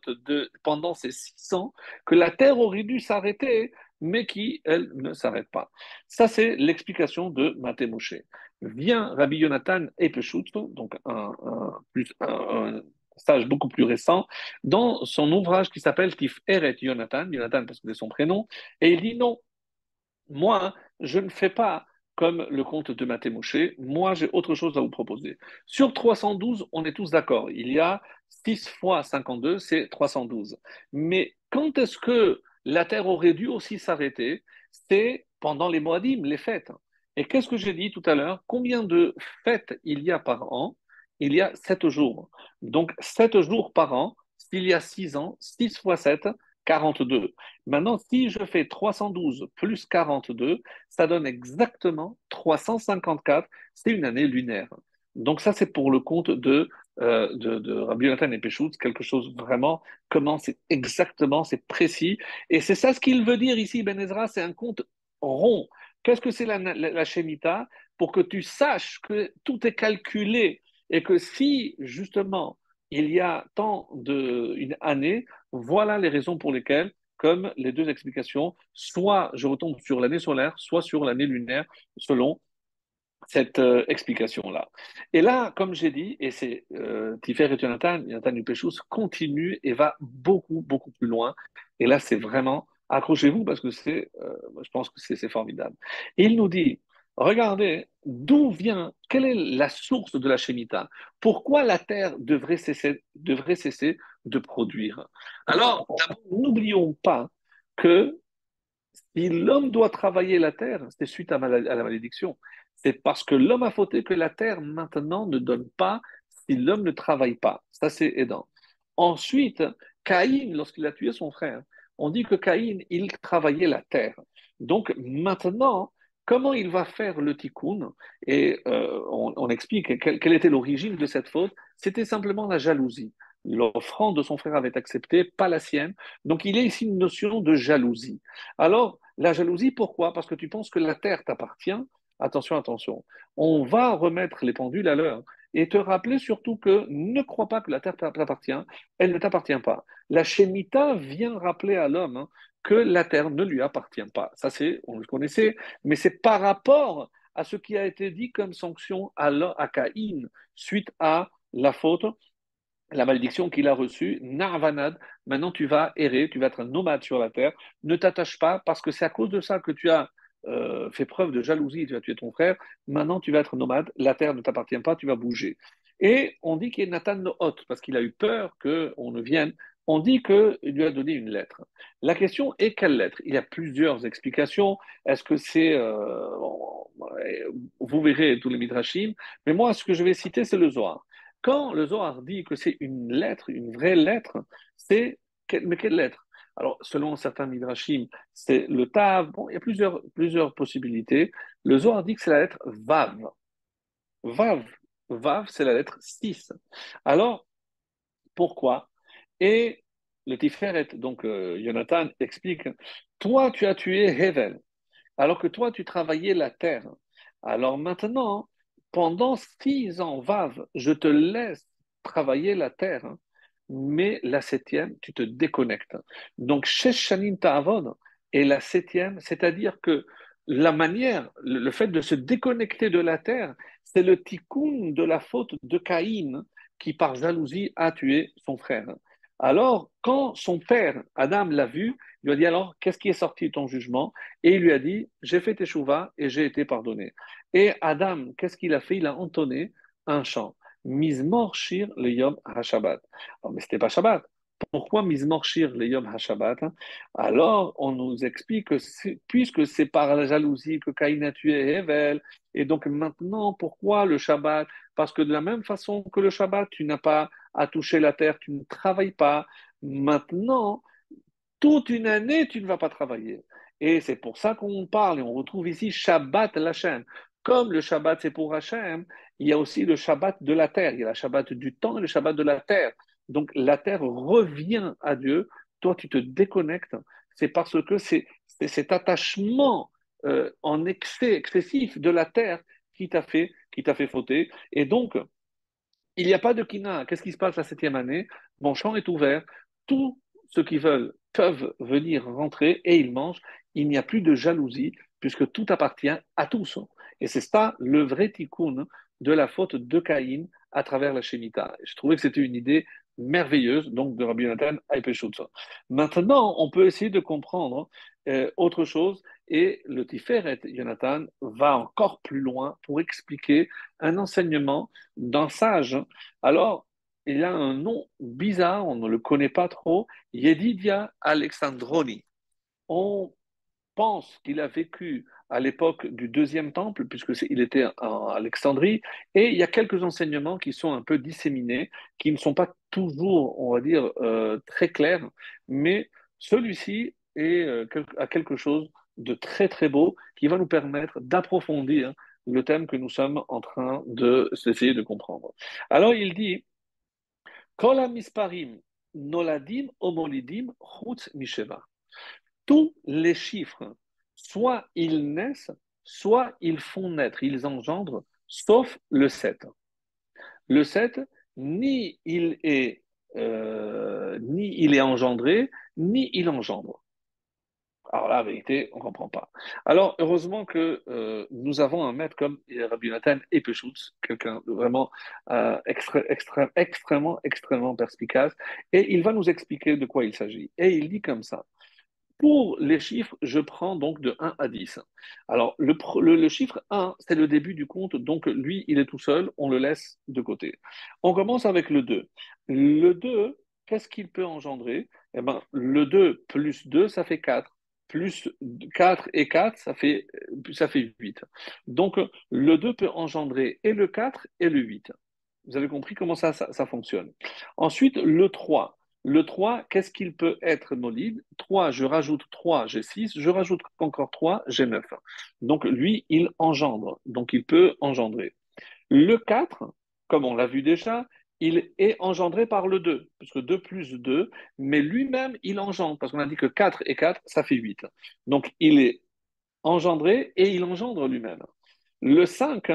[SPEAKER 1] pendant ces six ans que la terre aurait dû s'arrêter, mais qui, elle, ne s'arrête pas. Ça, c'est l'explication de Maté Moshe. Vient Rabbi Yonatan Epeshut, donc un, un, sage beaucoup plus récent, dans son ouvrage qui s'appelle Tif Eret Yonatan, Yonatan parce que c'est son prénom, et il dit non, moi, je ne fais pas comme le compte de Matémouche. Moi, j'ai autre chose à vous proposer. Sur 312, on est tous d'accord. Il y a 6 fois 52, c'est 312. Mais quand est-ce que la Terre aurait dû aussi s'arrêter? C'est pendant les Moadim, les fêtes. Et qu'est-ce que j'ai dit tout à l'heure? Combien de fêtes il y a par an? Il y a 7 jours. Donc, 7 jours par an, s'il y a 6 ans, 6 fois 7, 42. Maintenant, si je fais 312 plus 42, ça donne exactement 354. C'est une année lunaire. Donc ça, c'est pour le compte de, euh, de, Rabbi Jonathan et Péchout, quelque chose vraiment, comment c'est exactement, c'est précis. Et c'est ça ce qu'il veut dire ici, Ben Ezra, c'est un compte rond. Qu'est-ce que c'est la, la, la Shemitah? Pour que tu saches que tout est calculé et que si, justement, il y a tant d'une année, voilà les raisons pour lesquelles, comme les deux explications, soit je retombe sur l'année solaire, soit sur l'année lunaire, selon cette euh, explication-là. Et là, comme j'ai dit, et c'est euh, Tifer et Jonathan, Jonathan Upechus continue et va beaucoup, beaucoup plus loin. Et là, c'est vraiment, accrochez-vous parce que c'est, euh, je pense que c'est formidable. Il nous dit, regardez d'où vient, quelle est la source de la Shemitah Pourquoi la terre devrait cesser, devrait cesser de produire? Alors, n'oublions pas que si l'homme doit travailler la terre, c'est suite à, la malédiction. C'est parce que l'homme a fauté que la terre maintenant ne donne pas si l'homme ne travaille pas. Ça, c'est aidant. Ensuite, Caïn, lorsqu'il a tué son frère, on dit que Caïn, il travaillait la terre. Donc maintenant, Comment il va faire le tikkun Et euh, on, explique quelle, était l'origine de cette faute. C'était simplement la jalousie. L'offrande de son frère avait accepté, pas la sienne. Donc il y a ici une notion de jalousie. Alors, La jalousie, pourquoi? Parce que tu penses que la terre t'appartient. Attention, attention. On va remettre les pendules à l'heure et te rappeler surtout que ne crois pas que la terre t'appartient, elle ne t'appartient pas. La Shemitah vient rappeler à l'homme hein, que la terre ne lui appartient pas. Ça, c'est, on le connaissait, mais c'est par rapport à ce qui a été dit comme sanction à, à Caïn suite à la faute, la malédiction qu'il a reçue, Narvanad, maintenant tu vas errer, tu vas être un nomade sur la terre, ne t'attache pas parce que c'est à cause de ça que tu as euh, fait preuve de jalousie, tu as tué ton frère, maintenant tu vas être nomade, la terre ne t'appartient pas, tu vas bouger. Et on dit qu'il est Nathan Nohot, parce qu'il a eu peur qu'on ne vienne. On dit qu'il lui a donné une lettre. La question est quelle lettre? Il y a plusieurs explications. Est-ce que c'est. Euh, vous verrez tous les midrashim, mais moi, ce que je vais citer, c'est le Zohar. Quand le Zohar dit que c'est une lettre, une vraie lettre, c'est. Mais quelle lettre? Alors, selon certains midrashim, c'est le tav. Bon, il y a plusieurs, possibilités. Le Zohar dit que c'est la lettre vav. Vav. Vav, c'est la lettre 6. Alors, pourquoi? Et le Tiferet, donc euh, Jonathan, explique Toi, tu as tué Hevel, alors que toi, tu travaillais la terre. Alors maintenant, pendant six ans, Vav, je te laisse travailler la terre mais la septième, tu te déconnectes. Donc, Sheshanim Ta'avon est la septième, c'est-à-dire que la manière, le fait de se déconnecter de la terre, c'est le tikkun de la faute de Caïn qui, par jalousie, a tué son frère. Alors, quand son père, Adam, l'a vu, il lui a dit alors, qu'est-ce qui est sorti de ton jugement? Et il lui a dit, j'ai fait teshuva et j'ai été pardonné. Et Adam, qu'est-ce qu'il a fait? Il a entonné un chant. Mizmor Shir le Yom HaShabbat. mais ce n'était pas Shabbat. Pourquoi Mizmor Shir le Yom HaShabbat Alors, on nous explique que puisque c'est par la jalousie que Caïn a tué Hevel, et donc maintenant, pourquoi le Shabbat? Parce que de la même façon que le Shabbat, tu n'as pas à toucher la terre, tu ne travailles pas. Maintenant, toute une année, tu ne vas pas travailler. Et c'est pour ça qu'on parle, et on retrouve ici Shabbat Lachem. Comme le Shabbat c'est pour Hachem, il y a aussi le Shabbat de la terre. Il y a le Shabbat du temps et le Shabbat de la terre. Donc la terre revient à Dieu. Toi, tu te déconnectes. C'est parce que c'est cet attachement euh, en excès, excessif de la terre qui t'a fait, qui t'a fait fauter. Et donc, il n'y a pas de kina. Qu'est-ce qui se passe la septième année? Mon champ est ouvert. Tous ceux qui veulent peuvent venir rentrer et ils mangent. Il n'y a plus de jalousie puisque tout appartient à tous. Et c'est ça le vrai tikkun de la faute de Caïn à travers la Shemitah. Je trouvais que c'était une idée merveilleuse, donc de Rabbi Nathan Aipeshutza. Maintenant, on peut essayer de comprendre euh, autre chose, et le Tiferet Jonathan va encore plus loin pour expliquer un enseignement d'un sage. Alors, il a un nom bizarre, on ne le connaît pas trop, Yedidia Alexandroni. On pense qu'il a vécu à l'époque du deuxième temple, puisqu'il était à Alexandrie, et il y a quelques enseignements qui sont un peu disséminés, qui ne sont pas toujours, on va dire, euh, très clairs, mais celui-ci est, euh, a quelque chose de très très beau qui va nous permettre d'approfondir le thème que nous sommes en train de, de comprendre. Alors il dit, noladim. Tous les chiffres soit ils naissent, soit ils font naître, ils engendrent, sauf le 7. Le 7, ni il est, euh, ni il est engendré, ni il engendre. Alors là, la vérité, on ne comprend pas. Alors, heureusement que euh, nous avons un maître comme Rabbi Nathan Epeshutz, quelqu'un vraiment euh, extrêmement, extrêmement perspicace, et il va nous expliquer de quoi il s'agit. Et il dit comme ça pour les chiffres, je prends donc de 1 à 10. Alors, le, chiffre 1, c'est le début du compte, donc lui, il est tout seul, on le laisse de côté. On commence avec le 2. Le 2, qu'est-ce qu'il peut engendrer? Eh bien, le 2 plus 2, ça fait 4. Plus 4 et 4, ça fait, ça fait 8. Donc, le 2 peut engendrer et le 4 et le 8. Vous avez compris comment ça, ça fonctionne. Ensuite, le 3. Le 3, qu'est-ce qu'il peut être molide 3, je rajoute 3, j'ai 6, je rajoute encore 3, j'ai 9. Donc lui, il engendre, donc il peut engendrer. Le 4, comme on l'a vu déjà, il est engendré par le 2, puisque 2 plus 2, mais lui-même, il engendre, parce qu'on a dit que 4 et 4, ça fait 8. Donc, il est engendré et il engendre lui-même. Le 5,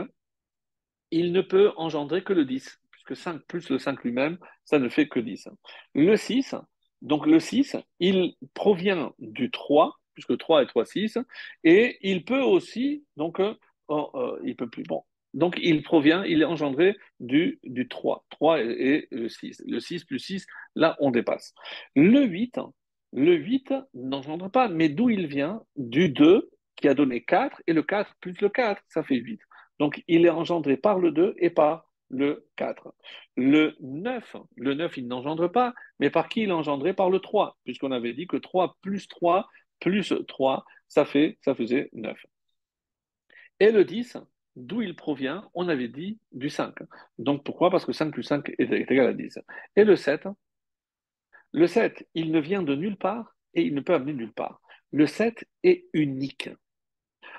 [SPEAKER 1] il ne peut engendrer que le 10, puisque 5 plus le 5 lui-même, ça ne fait que 10. Le 6, donc le 6, il provient du 3, puisque 3 et 3, 6, et il peut aussi, donc, euh, oh, euh, il peut plus, bon, donc il provient, il est engendré du, du 3, 3 et, le 6. Le 6 plus 6, là, on dépasse. Le 8, le 8 n'engendre pas, mais d'où il vient? Du 2 qui a donné 4, et le 4 plus le 4, ça fait 8. Donc il est engendré par le 2 et par le 4. Le 9, le 9, il n'engendre pas, mais par qui il est engendré? Par le 3, puisqu'on avait dit que 3 plus 3 plus 3, ça, fait, ça faisait 9. Et le 10, d'où il provient? On avait dit du 5. Donc pourquoi? Parce que 5 plus 5 est, égal à 10. Et le 7, le 7, il ne vient de nulle part et il ne peut amener nulle part. Le 7 est unique.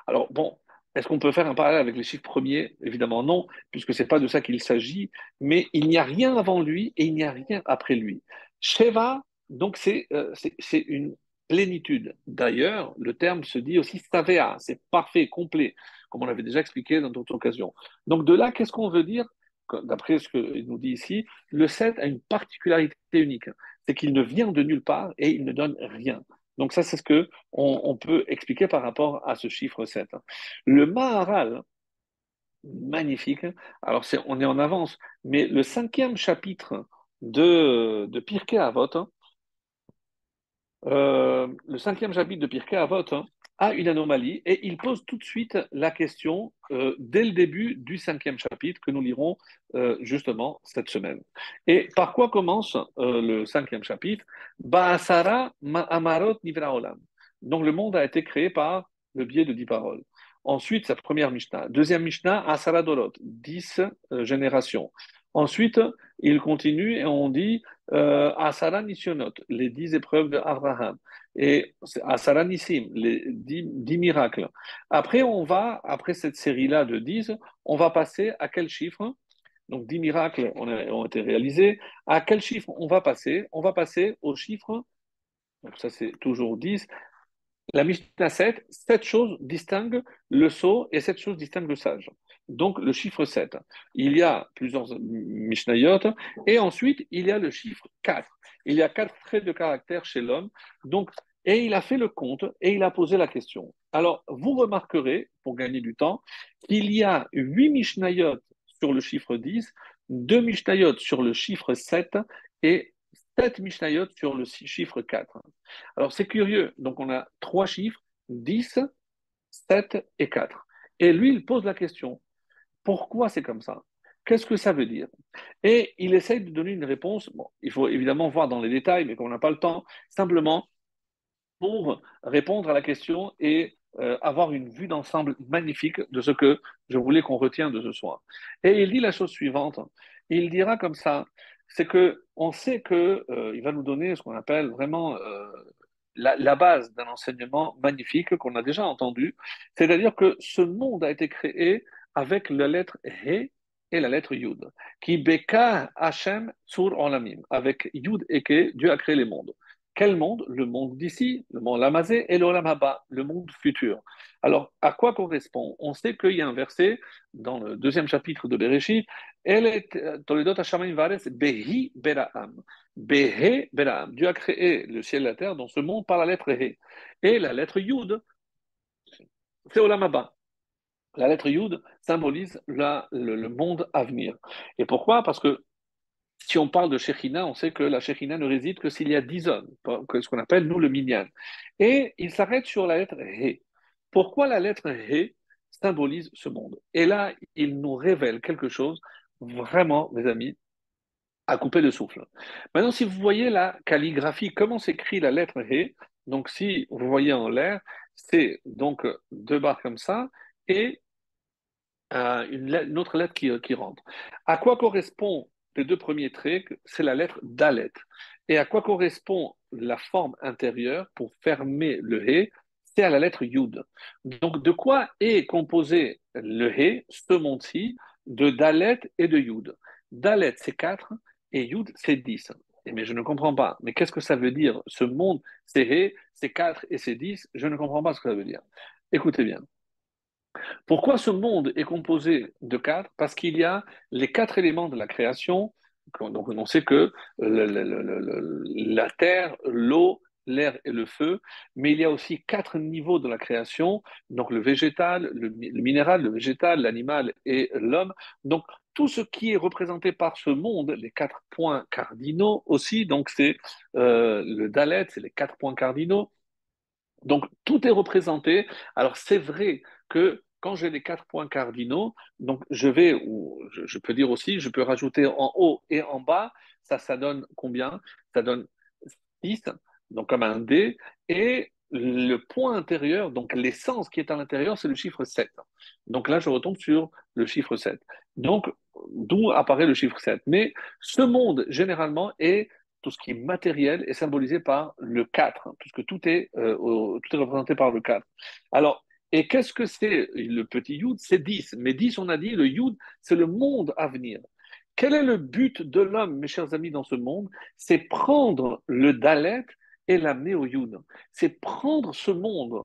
[SPEAKER 1] Alors bon, est-ce qu'on peut faire un parallèle avec les chiffres premiers? Évidemment non, puisque ce n'est pas de ça qu'il s'agit, mais il n'y a rien avant lui et il n'y a rien après lui. Sheva, donc c'est euh, une plénitude. D'ailleurs, le terme se dit aussi savea, c'est parfait, complet, comme on l'avait déjà expliqué dans d'autres occasions. Donc de là, qu'est-ce qu'on veut dire? D'après ce qu'il nous dit ici, le 7 a une particularité unique, c'est qu'il ne vient de nulle part et il ne donne rien. Donc ça, c'est ce que on, peut expliquer par rapport à ce chiffre 7. Le Maharal, magnifique, alors on est en avance, mais le cinquième chapitre de, de Pirkei Avot, euh, le cinquième chapitre de Pirkei Avot a une anomalie et il pose tout de suite la question euh, dès le début du cinquième chapitre que nous lirons euh, justement cette semaine. Et par quoi commence le cinquième chapitre? Ba'asara amarot nivra Donc le monde a été créé par le biais de dix paroles. Ensuite, sa première Mishnah. Deuxième Mishnah, Asara Dorot, dix générations. Ensuite, il continue et on dit euh, Asara les dix épreuves d'Abraham, et Asara Nissim, les dix, miracles. Après, on va, après cette série-là de dix, on va passer à quel chiffre? Donc, dix miracles ont, été réalisés. À quel chiffre on va passer? On va passer au chiffre, donc ça c'est toujours dix, la Mishnah 7, sept choses distinguent le sot et sept choses distinguent le sage. Donc le chiffre 7. Il y a plusieurs Mishnayot et ensuite il y a le chiffre 4. Il y a quatre traits de caractère chez l'homme. Donc, et il a fait le compte et il a posé la question. Alors, vous remarquerez, pour gagner du temps, qu'il y a huit Mishnayot sur le chiffre 10, deux Mishnayot sur le chiffre 7 et 7 Mishnayot sur le chiffre 4. Alors c'est curieux, donc on a trois chiffres, 10, 7 et 4. Et lui, il pose la question, pourquoi c'est comme ça? Qu'est-ce que ça veut dire? Et il essaye de donner une réponse, il faut évidemment voir dans les détails, mais comme on n'a pas le temps, simplement pour répondre à la question et euh, avoir une vue d'ensemble magnifique de ce que je voulais qu'on retienne de ce soir. Et il dit la chose suivante, il dira comme ça, c'est que on sait qu'il euh, va nous donner ce qu'on appelle vraiment euh, la, base d'un enseignement magnifique qu'on a déjà entendu, c'est-à-dire que ce monde a été créé avec la lettre He et la lettre Yud, qui beka Hashem sur olamim, avec Yud et Ke, Dieu a créé les mondes. Quel monde? Le monde d'ici, le monde lamazé et l'olam haba, le monde futur. Alors, à quoi correspond? On sait qu'il y a un verset dans le deuxième chapitre de Bereshit, Toledot Vares Behi Beraam. Behe Beraam. Dieu a créé le ciel et la terre dans ce monde par la lettre He. Et la lettre Yud, c'est Olam Haba. La lettre Yud symbolise la, le, monde à venir. Et pourquoi? Parce que si on parle de Shechina, on sait que la Shechina ne réside que s'il y a dix hommes, ce qu'on appelle, nous, le minyan. Et il s'arrête sur la lettre He. Pourquoi la lettre He symbolise ce monde? Et là, il nous révèle quelque chose vraiment, mes amis, à couper le souffle. Maintenant, si vous voyez la calligraphie, comment s'écrit la lettre He, donc si vous voyez en l'air, c'est donc deux barres comme ça et euh, une, autre lettre qui, qui rentre. À quoi correspond les deux premiers traits, c'est la lettre Dalet. Et à quoi correspond la forme intérieure pour fermer le He? C'est à la lettre Yud. Donc, de quoi est composé le He, ce monde-ci, de Dalet et de Yud? Dalet, c'est 4 et Yud, c'est 10. Mais je ne comprends pas. Mais qu'est-ce que ça veut dire Ce monde, c'est He, c'est 4 et c'est 10. Je ne comprends pas ce que ça veut dire. Écoutez bien. Pourquoi ce monde est composé de 4 Parce qu'il y a les quatre éléments de la création. Donc on sait que la terre, l'eau, l'air et le feu, mais il y a aussi quatre niveaux de la création, donc le végétal, le, minéral, le végétal, l'animal et l'homme. Donc tout ce qui est représenté par ce monde, les quatre points cardinaux aussi, donc c'est euh, le Dalet, c'est les quatre points cardinaux. Donc tout est représenté. Alors c'est vrai que quand j'ai les quatre points cardinaux, donc je vais, ou je, peux dire aussi, je peux rajouter en haut et en bas, ça, ça donne combien? Ça donne 6 donc comme un D, et le point intérieur, donc l'essence qui est à l'intérieur, c'est le chiffre 7. Donc là, je retombe sur le chiffre 7. Donc, d'où apparaît le chiffre 7. Mais ce monde, généralement, est tout ce qui est matériel est symbolisé par le 4, puisque tout est, euh, tout est représenté par le 4. Alors, et qu'est-ce que c'est le petit Yud? C'est 10. Mais 10, on a dit, le Yud, c'est le monde à venir. Quel est le but de l'homme, mes chers amis, dans ce monde? C'est prendre le Dalet et l'amener au Yud. C'est prendre ce monde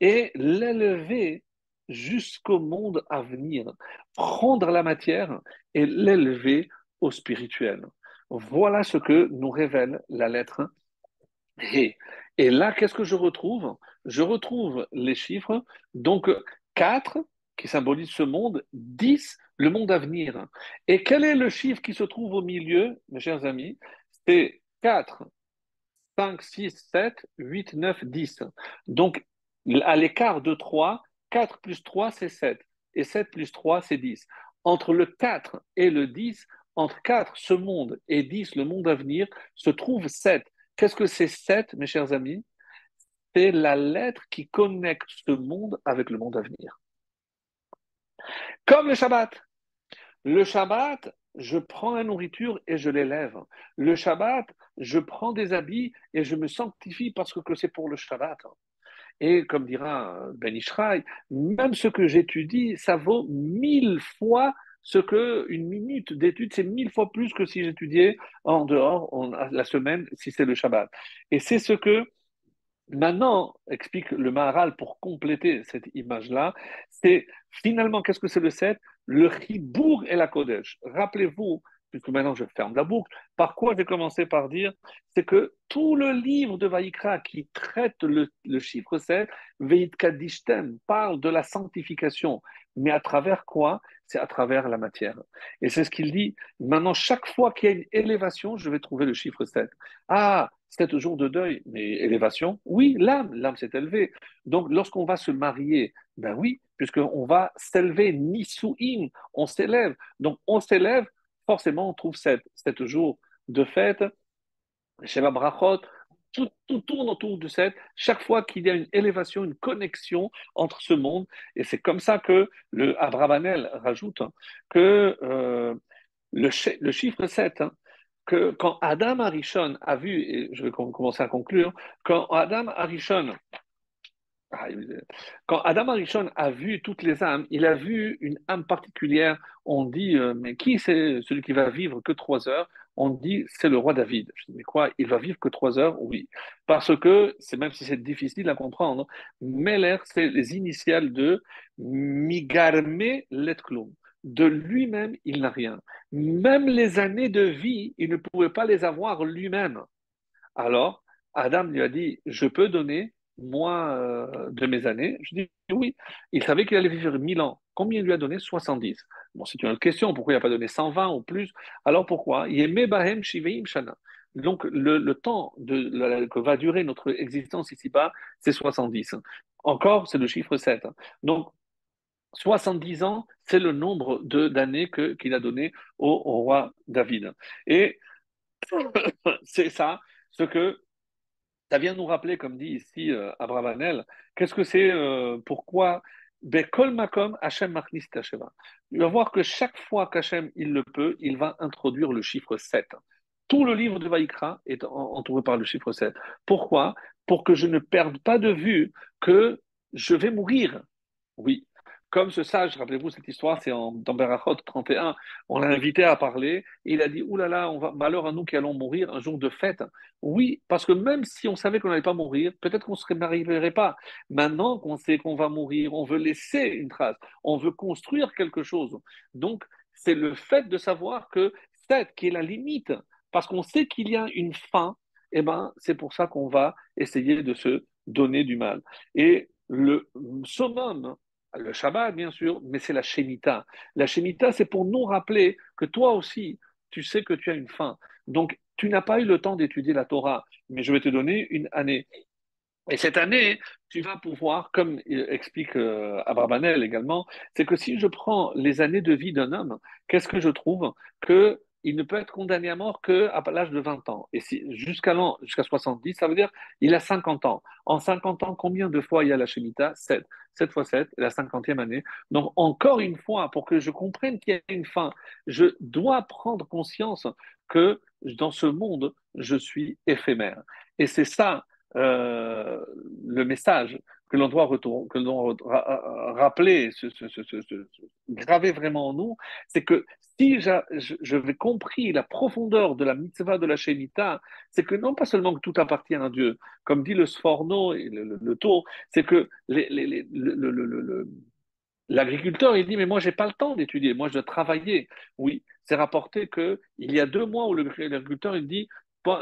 [SPEAKER 1] et l'élever jusqu'au monde à venir. Prendre la matière et l'élever au spirituel. Voilà ce que nous révèle la lettre et, et là, qu'est-ce que je retrouve? Je retrouve les chiffres, donc 4 qui symbolise ce monde, 10 le monde à venir. Et quel est le chiffre qui se trouve au milieu, mes chers amis? C'est 4 5, 6, 7, 8, 9, 10. Donc, à l'écart de 3, 4 plus 3, c'est 7. Et 7 plus 3, c'est 10. Entre le 4 et le 10, entre 4, ce monde, et 10, le monde à venir, se trouve 7. Qu'est-ce que c'est 7, mes chers amis? C'est la lettre qui connecte ce monde avec le monde à venir. Comme le Shabbat. Le Shabbat, je prends la nourriture et je l'élève. Le Shabbat, je prends des habits et je me sanctifie parce que c'est pour le Shabbat. Et comme dira Ben Ishraï, même ce que j'étudie, ça vaut mille fois ce que une minute d'étude, c'est mille fois plus que si j'étudiais en dehors la semaine, si c'est le Shabbat. Et c'est ce que maintenant explique le Maharal pour compléter cette image-là. C'est finalement, qu'est-ce que c'est le 7 Le Ribourg et la Kodesh. Rappelez-vous puisque maintenant je ferme la boucle, par quoi j'ai commencé par dire C'est que tout le livre de Vaïkra qui traite le, chiffre 7, Veit Kadishtem, parle de la sanctification. Mais à travers quoi? C'est à travers la matière. Et c'est ce qu'il dit. Maintenant, chaque fois qu'il y a une élévation, je vais trouver le chiffre 7. Ah, c'est jours de deuil, mais élévation? Oui, l'âme, l'âme s'est élevée. Donc, lorsqu'on va se marier, ben oui, puisqu'on va s'élever, nisouim, on s'élève. Donc, on s'élève forcément, on trouve sept, sept jours de fête. Chez la Brachot, tout, tourne autour de sept. Chaque fois qu'il y a une élévation, une connexion entre ce monde, et c'est comme ça que le Abravanel rajoute que euh, le, chiffre 7, hein, que quand Adam Arishon a vu, et je vais commencer à conclure, quand Adam Arishon ah, quand Adam Arishon a vu toutes les âmes, il a vu une âme particulière. On dit, euh, mais qui c'est celui qui va vivre que trois heures? On dit, c'est le roi David. Je dis, mais quoi? Il va vivre que trois heures? Oui. Parce que, c'est même si c'est difficile à comprendre, Meller, c'est les initiales de Migarme Letklum. De lui-même, il n'a rien. Même les années de vie, il ne pouvait pas les avoir lui-même. Alors, Adam lui a dit, je peux donner moi, euh, de mes années, je dis oui. Il savait qu'il allait vivre 1000 ans. Combien il lui a donné? 70. Bon, c'est une autre question. Pourquoi il n'a pas donné 120 ou plus? Alors pourquoi? Donc, le, temps de, que va durer notre existence ici-bas, c'est 70. Encore, c'est le chiffre 7. Donc, 70 ans, c'est le nombre d'années qu'il a donné au roi David. Et c'est ça, ce que ça vient nous rappeler, comme dit ici euh, Abravanel, qu'est-ce que c'est, euh, pourquoi Machnis Il va voir que chaque fois qu'Hachem il le peut, il va introduire le chiffre 7. Tout le livre de Vaïkra est entouré par le chiffre 7. Pourquoi? Pour que je ne perde pas de vue que je vais mourir. Oui. Comme ce sage, rappelez-vous cette histoire, c'est dans Berachot 31, on l'a invité à parler, et il a dit, oulala, là là, on va, malheur à nous qui allons mourir un jour de fête. Oui, parce que même si on savait qu'on n'allait pas mourir, peut-être qu'on ne n'arriverait pas. Maintenant qu'on sait qu'on va mourir, on veut laisser une trace, on veut construire quelque chose. Donc, c'est le fait de savoir que cette qui est la limite, parce qu'on sait qu'il y a une fin, eh ben, c'est pour ça qu'on va essayer de se donner du mal. Et le summum, le Shabbat bien sûr, mais c'est la Shemitah. La Shemitah, c'est pour nous rappeler que toi aussi, tu sais que tu as une fin. Donc, tu n'as pas eu le temps d'étudier la Torah, mais je vais te donner une année. Et cette année, tu vas pouvoir, comme explique euh, Abrabanel également, c'est que si je prends les années de vie d'un homme, qu'est-ce que je trouve? Que il ne peut être condamné à mort qu'à l'âge de 20 ans. Et si, jusqu'à jusqu'à 70, ça veut dire il a 50 ans. En 50 ans, combien de fois il y a la Shemitah? 7. 7 fois 7, la 50e année. Donc, encore une fois, pour que je comprenne qu'il y a une fin, je dois prendre conscience que dans ce monde, je suis éphémère. Et c'est ça euh, le message que l'on doit, rappeler, se, graver vraiment en nous, c'est que si je vais compris la profondeur de la mitzvah de la Shemitah, c'est que non pas seulement que tout appartient à Dieu, comme dit le Sforno et le, le, c'est que l'agriculteur, il dit, mais moi, j'ai pas le temps d'étudier, moi, je dois travailler. Oui, c'est rapporté qu'il y a deux mois où l'agriculteur, il dit,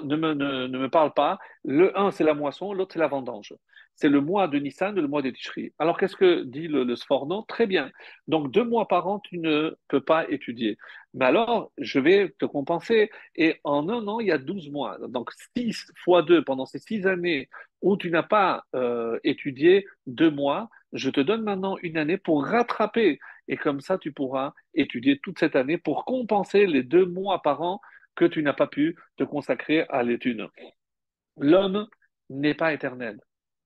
[SPEAKER 1] ne me, ne, me, parle pas. Le un, c'est la moisson, l'autre, c'est la vendange. C'est le mois de Nissan, le mois des Tishri. Alors, qu'est-ce que dit le, le Sforno? Très bien. Donc, deux mois par an, tu ne peux pas étudier. Mais alors, je vais te compenser. Et en un an, il y a 12 mois. Donc, 6 fois 2 pendant ces 6 années où tu n'as pas euh, étudié deux mois, je te donne maintenant une année pour rattraper. Et comme ça, tu pourras étudier toute cette année pour compenser les deux mois par an que tu n'as pas pu te consacrer à l'étude. L'homme n'est pas éternel.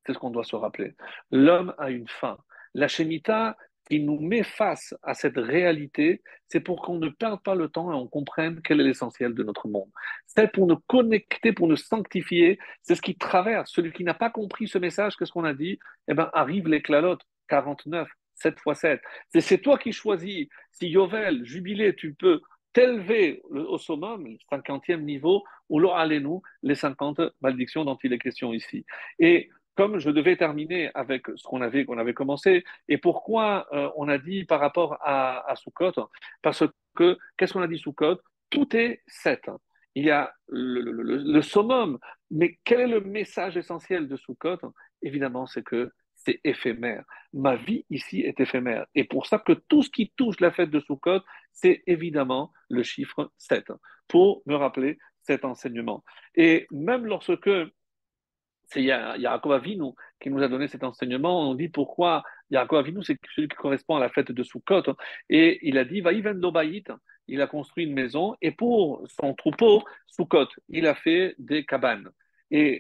[SPEAKER 1] C'est ce qu'on doit se rappeler. L'homme a une fin. La Shemitah qui nous met face à cette réalité, c'est pour qu'on ne perde pas le temps et on comprenne quel est l'essentiel de notre monde. C'est pour nous connecter, pour nous sanctifier. C'est ce qui traverse. Celui qui n'a pas compris ce message, qu'est-ce qu'on a dit? Eh bien, arrive l'éclalote, 49, 7 x 7. C'est toi qui choisis. Si Yovel, jubilé, tu peux t'élever au summum, le cinquantième niveau, ou nous les 50 malédictions dont il est question ici. Et comme je devais terminer avec ce qu'on avait, qu'on avait commencé, et pourquoi euh, on a dit par rapport à, à Sukkot, parce que, qu'est-ce qu'on a dit Sukkot? Tout est sept. Il y a le, le, le, summum, mais quel est le message essentiel de Sukkot? Évidemment, c'est que c'est éphémère. Ma vie ici est éphémère. Et pour ça que tout ce qui touche la fête de Sukkot, c'est évidemment le chiffre 7, pour me rappeler cet enseignement. Et même lorsque c'est Yaakov Avinu qui nous a donné cet enseignement. On dit pourquoi Yaakov Avinu, c'est celui qui correspond à la fête de Sukkot. Et il a dit, Vaïven il a construit une maison. Et pour son troupeau, Sukkot, il a fait des cabanes. Euh,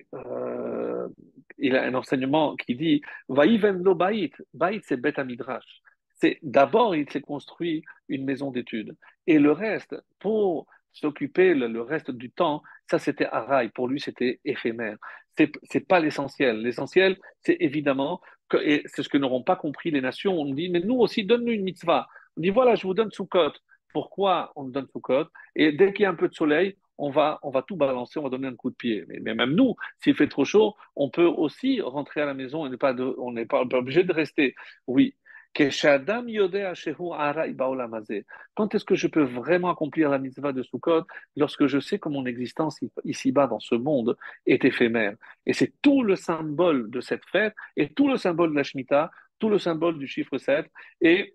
[SPEAKER 1] il a un enseignement qui dit Vaïven lo baït. Baït, c'est Bet Midrash. C'est d'abord, il s'est construit une maison d'études. Et le reste, pour s'occuper le, reste du temps, ça c'était Araï. Pour lui, c'était éphémère. C'est n'est pas l'essentiel. L'essentiel, c'est évidemment, et c'est ce que n'auront pas compris les nations. On dit, mais nous aussi, donne-nous une mitzvah. On dit, voilà, je vous donne Sukkot. Pourquoi on donne Sukkot? Et dès qu'il y a un peu de soleil, on va, on va tout balancer, on va donner un coup de pied. Mais, même nous, s'il fait trop chaud, on peut aussi rentrer à la maison et pas on n'est pas, obligé de rester. Oui. Quand est-ce que je peux vraiment accomplir la mitzvah de Sukkot? Lorsque je sais que mon existence ici-bas dans ce monde est éphémère Et c'est tout le symbole de cette fête et tout le symbole de la Shemitah, tout le symbole du chiffre 7. Et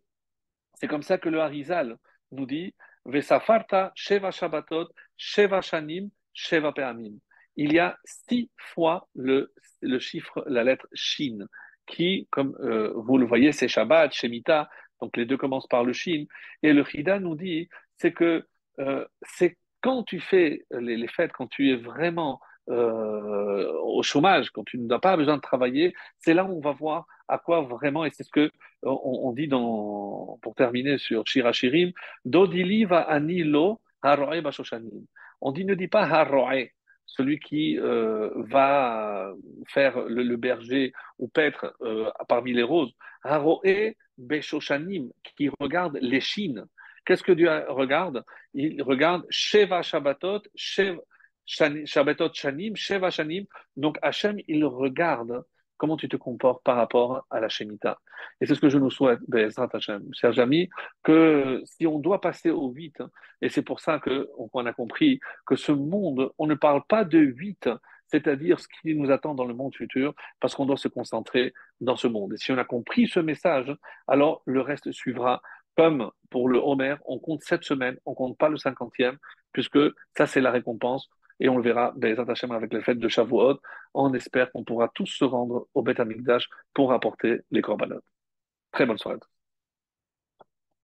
[SPEAKER 1] c'est comme ça que le Harizal nous dit Vesafarta Sheva Shabbatot, Sheva Shanim, Sheva Peamim. Il y a six fois le, le chiffre, la lettre Shin, qui, comme euh, vous le voyez, c'est Shabbat, Shemitah, donc les deux commencent par le Shin. Et le Chida nous dit, c'est que euh, c'est quand tu fais les, les, fêtes, quand tu es vraiment euh, au chômage, quand tu n'as pas besoin de travailler, c'est là où on va voir à quoi vraiment, et c'est ce que on, dit pour terminer sur Shirachirim, Dodili va anilo haroe bashoshanim. On dit ne dit pas haroe. celui qui euh, va faire le, berger ou paître euh, parmi les roses. Haroé Beshoshanim, qui regarde les chines. Qu'est-ce que Dieu regarde? Il regarde Sheva Shabbatot, Sheva, Shabbatot Shanim, Sheva Shanim. Donc Hachem, il regarde comment tu te comportes par rapport à la Shemitah. Et c'est ce que je nous souhaite, chers amis, que si on doit passer au 8, et c'est pour ça qu'on a compris que ce monde, on ne parle pas de 8, c'est-à-dire ce qui nous attend dans le monde futur, parce qu'on doit se concentrer dans ce monde. Et si on a compris ce message, alors le reste suivra. Comme pour le Homer, on compte sept semaines, on compte pas le cinquantième, puisque ça c'est la récompense et on le verra des Hashem avec les fêtes de Shavuot. On espère qu'on pourra tous se rendre au Beth Amikdash pour apporter les corbanotes. Très bonne soirée.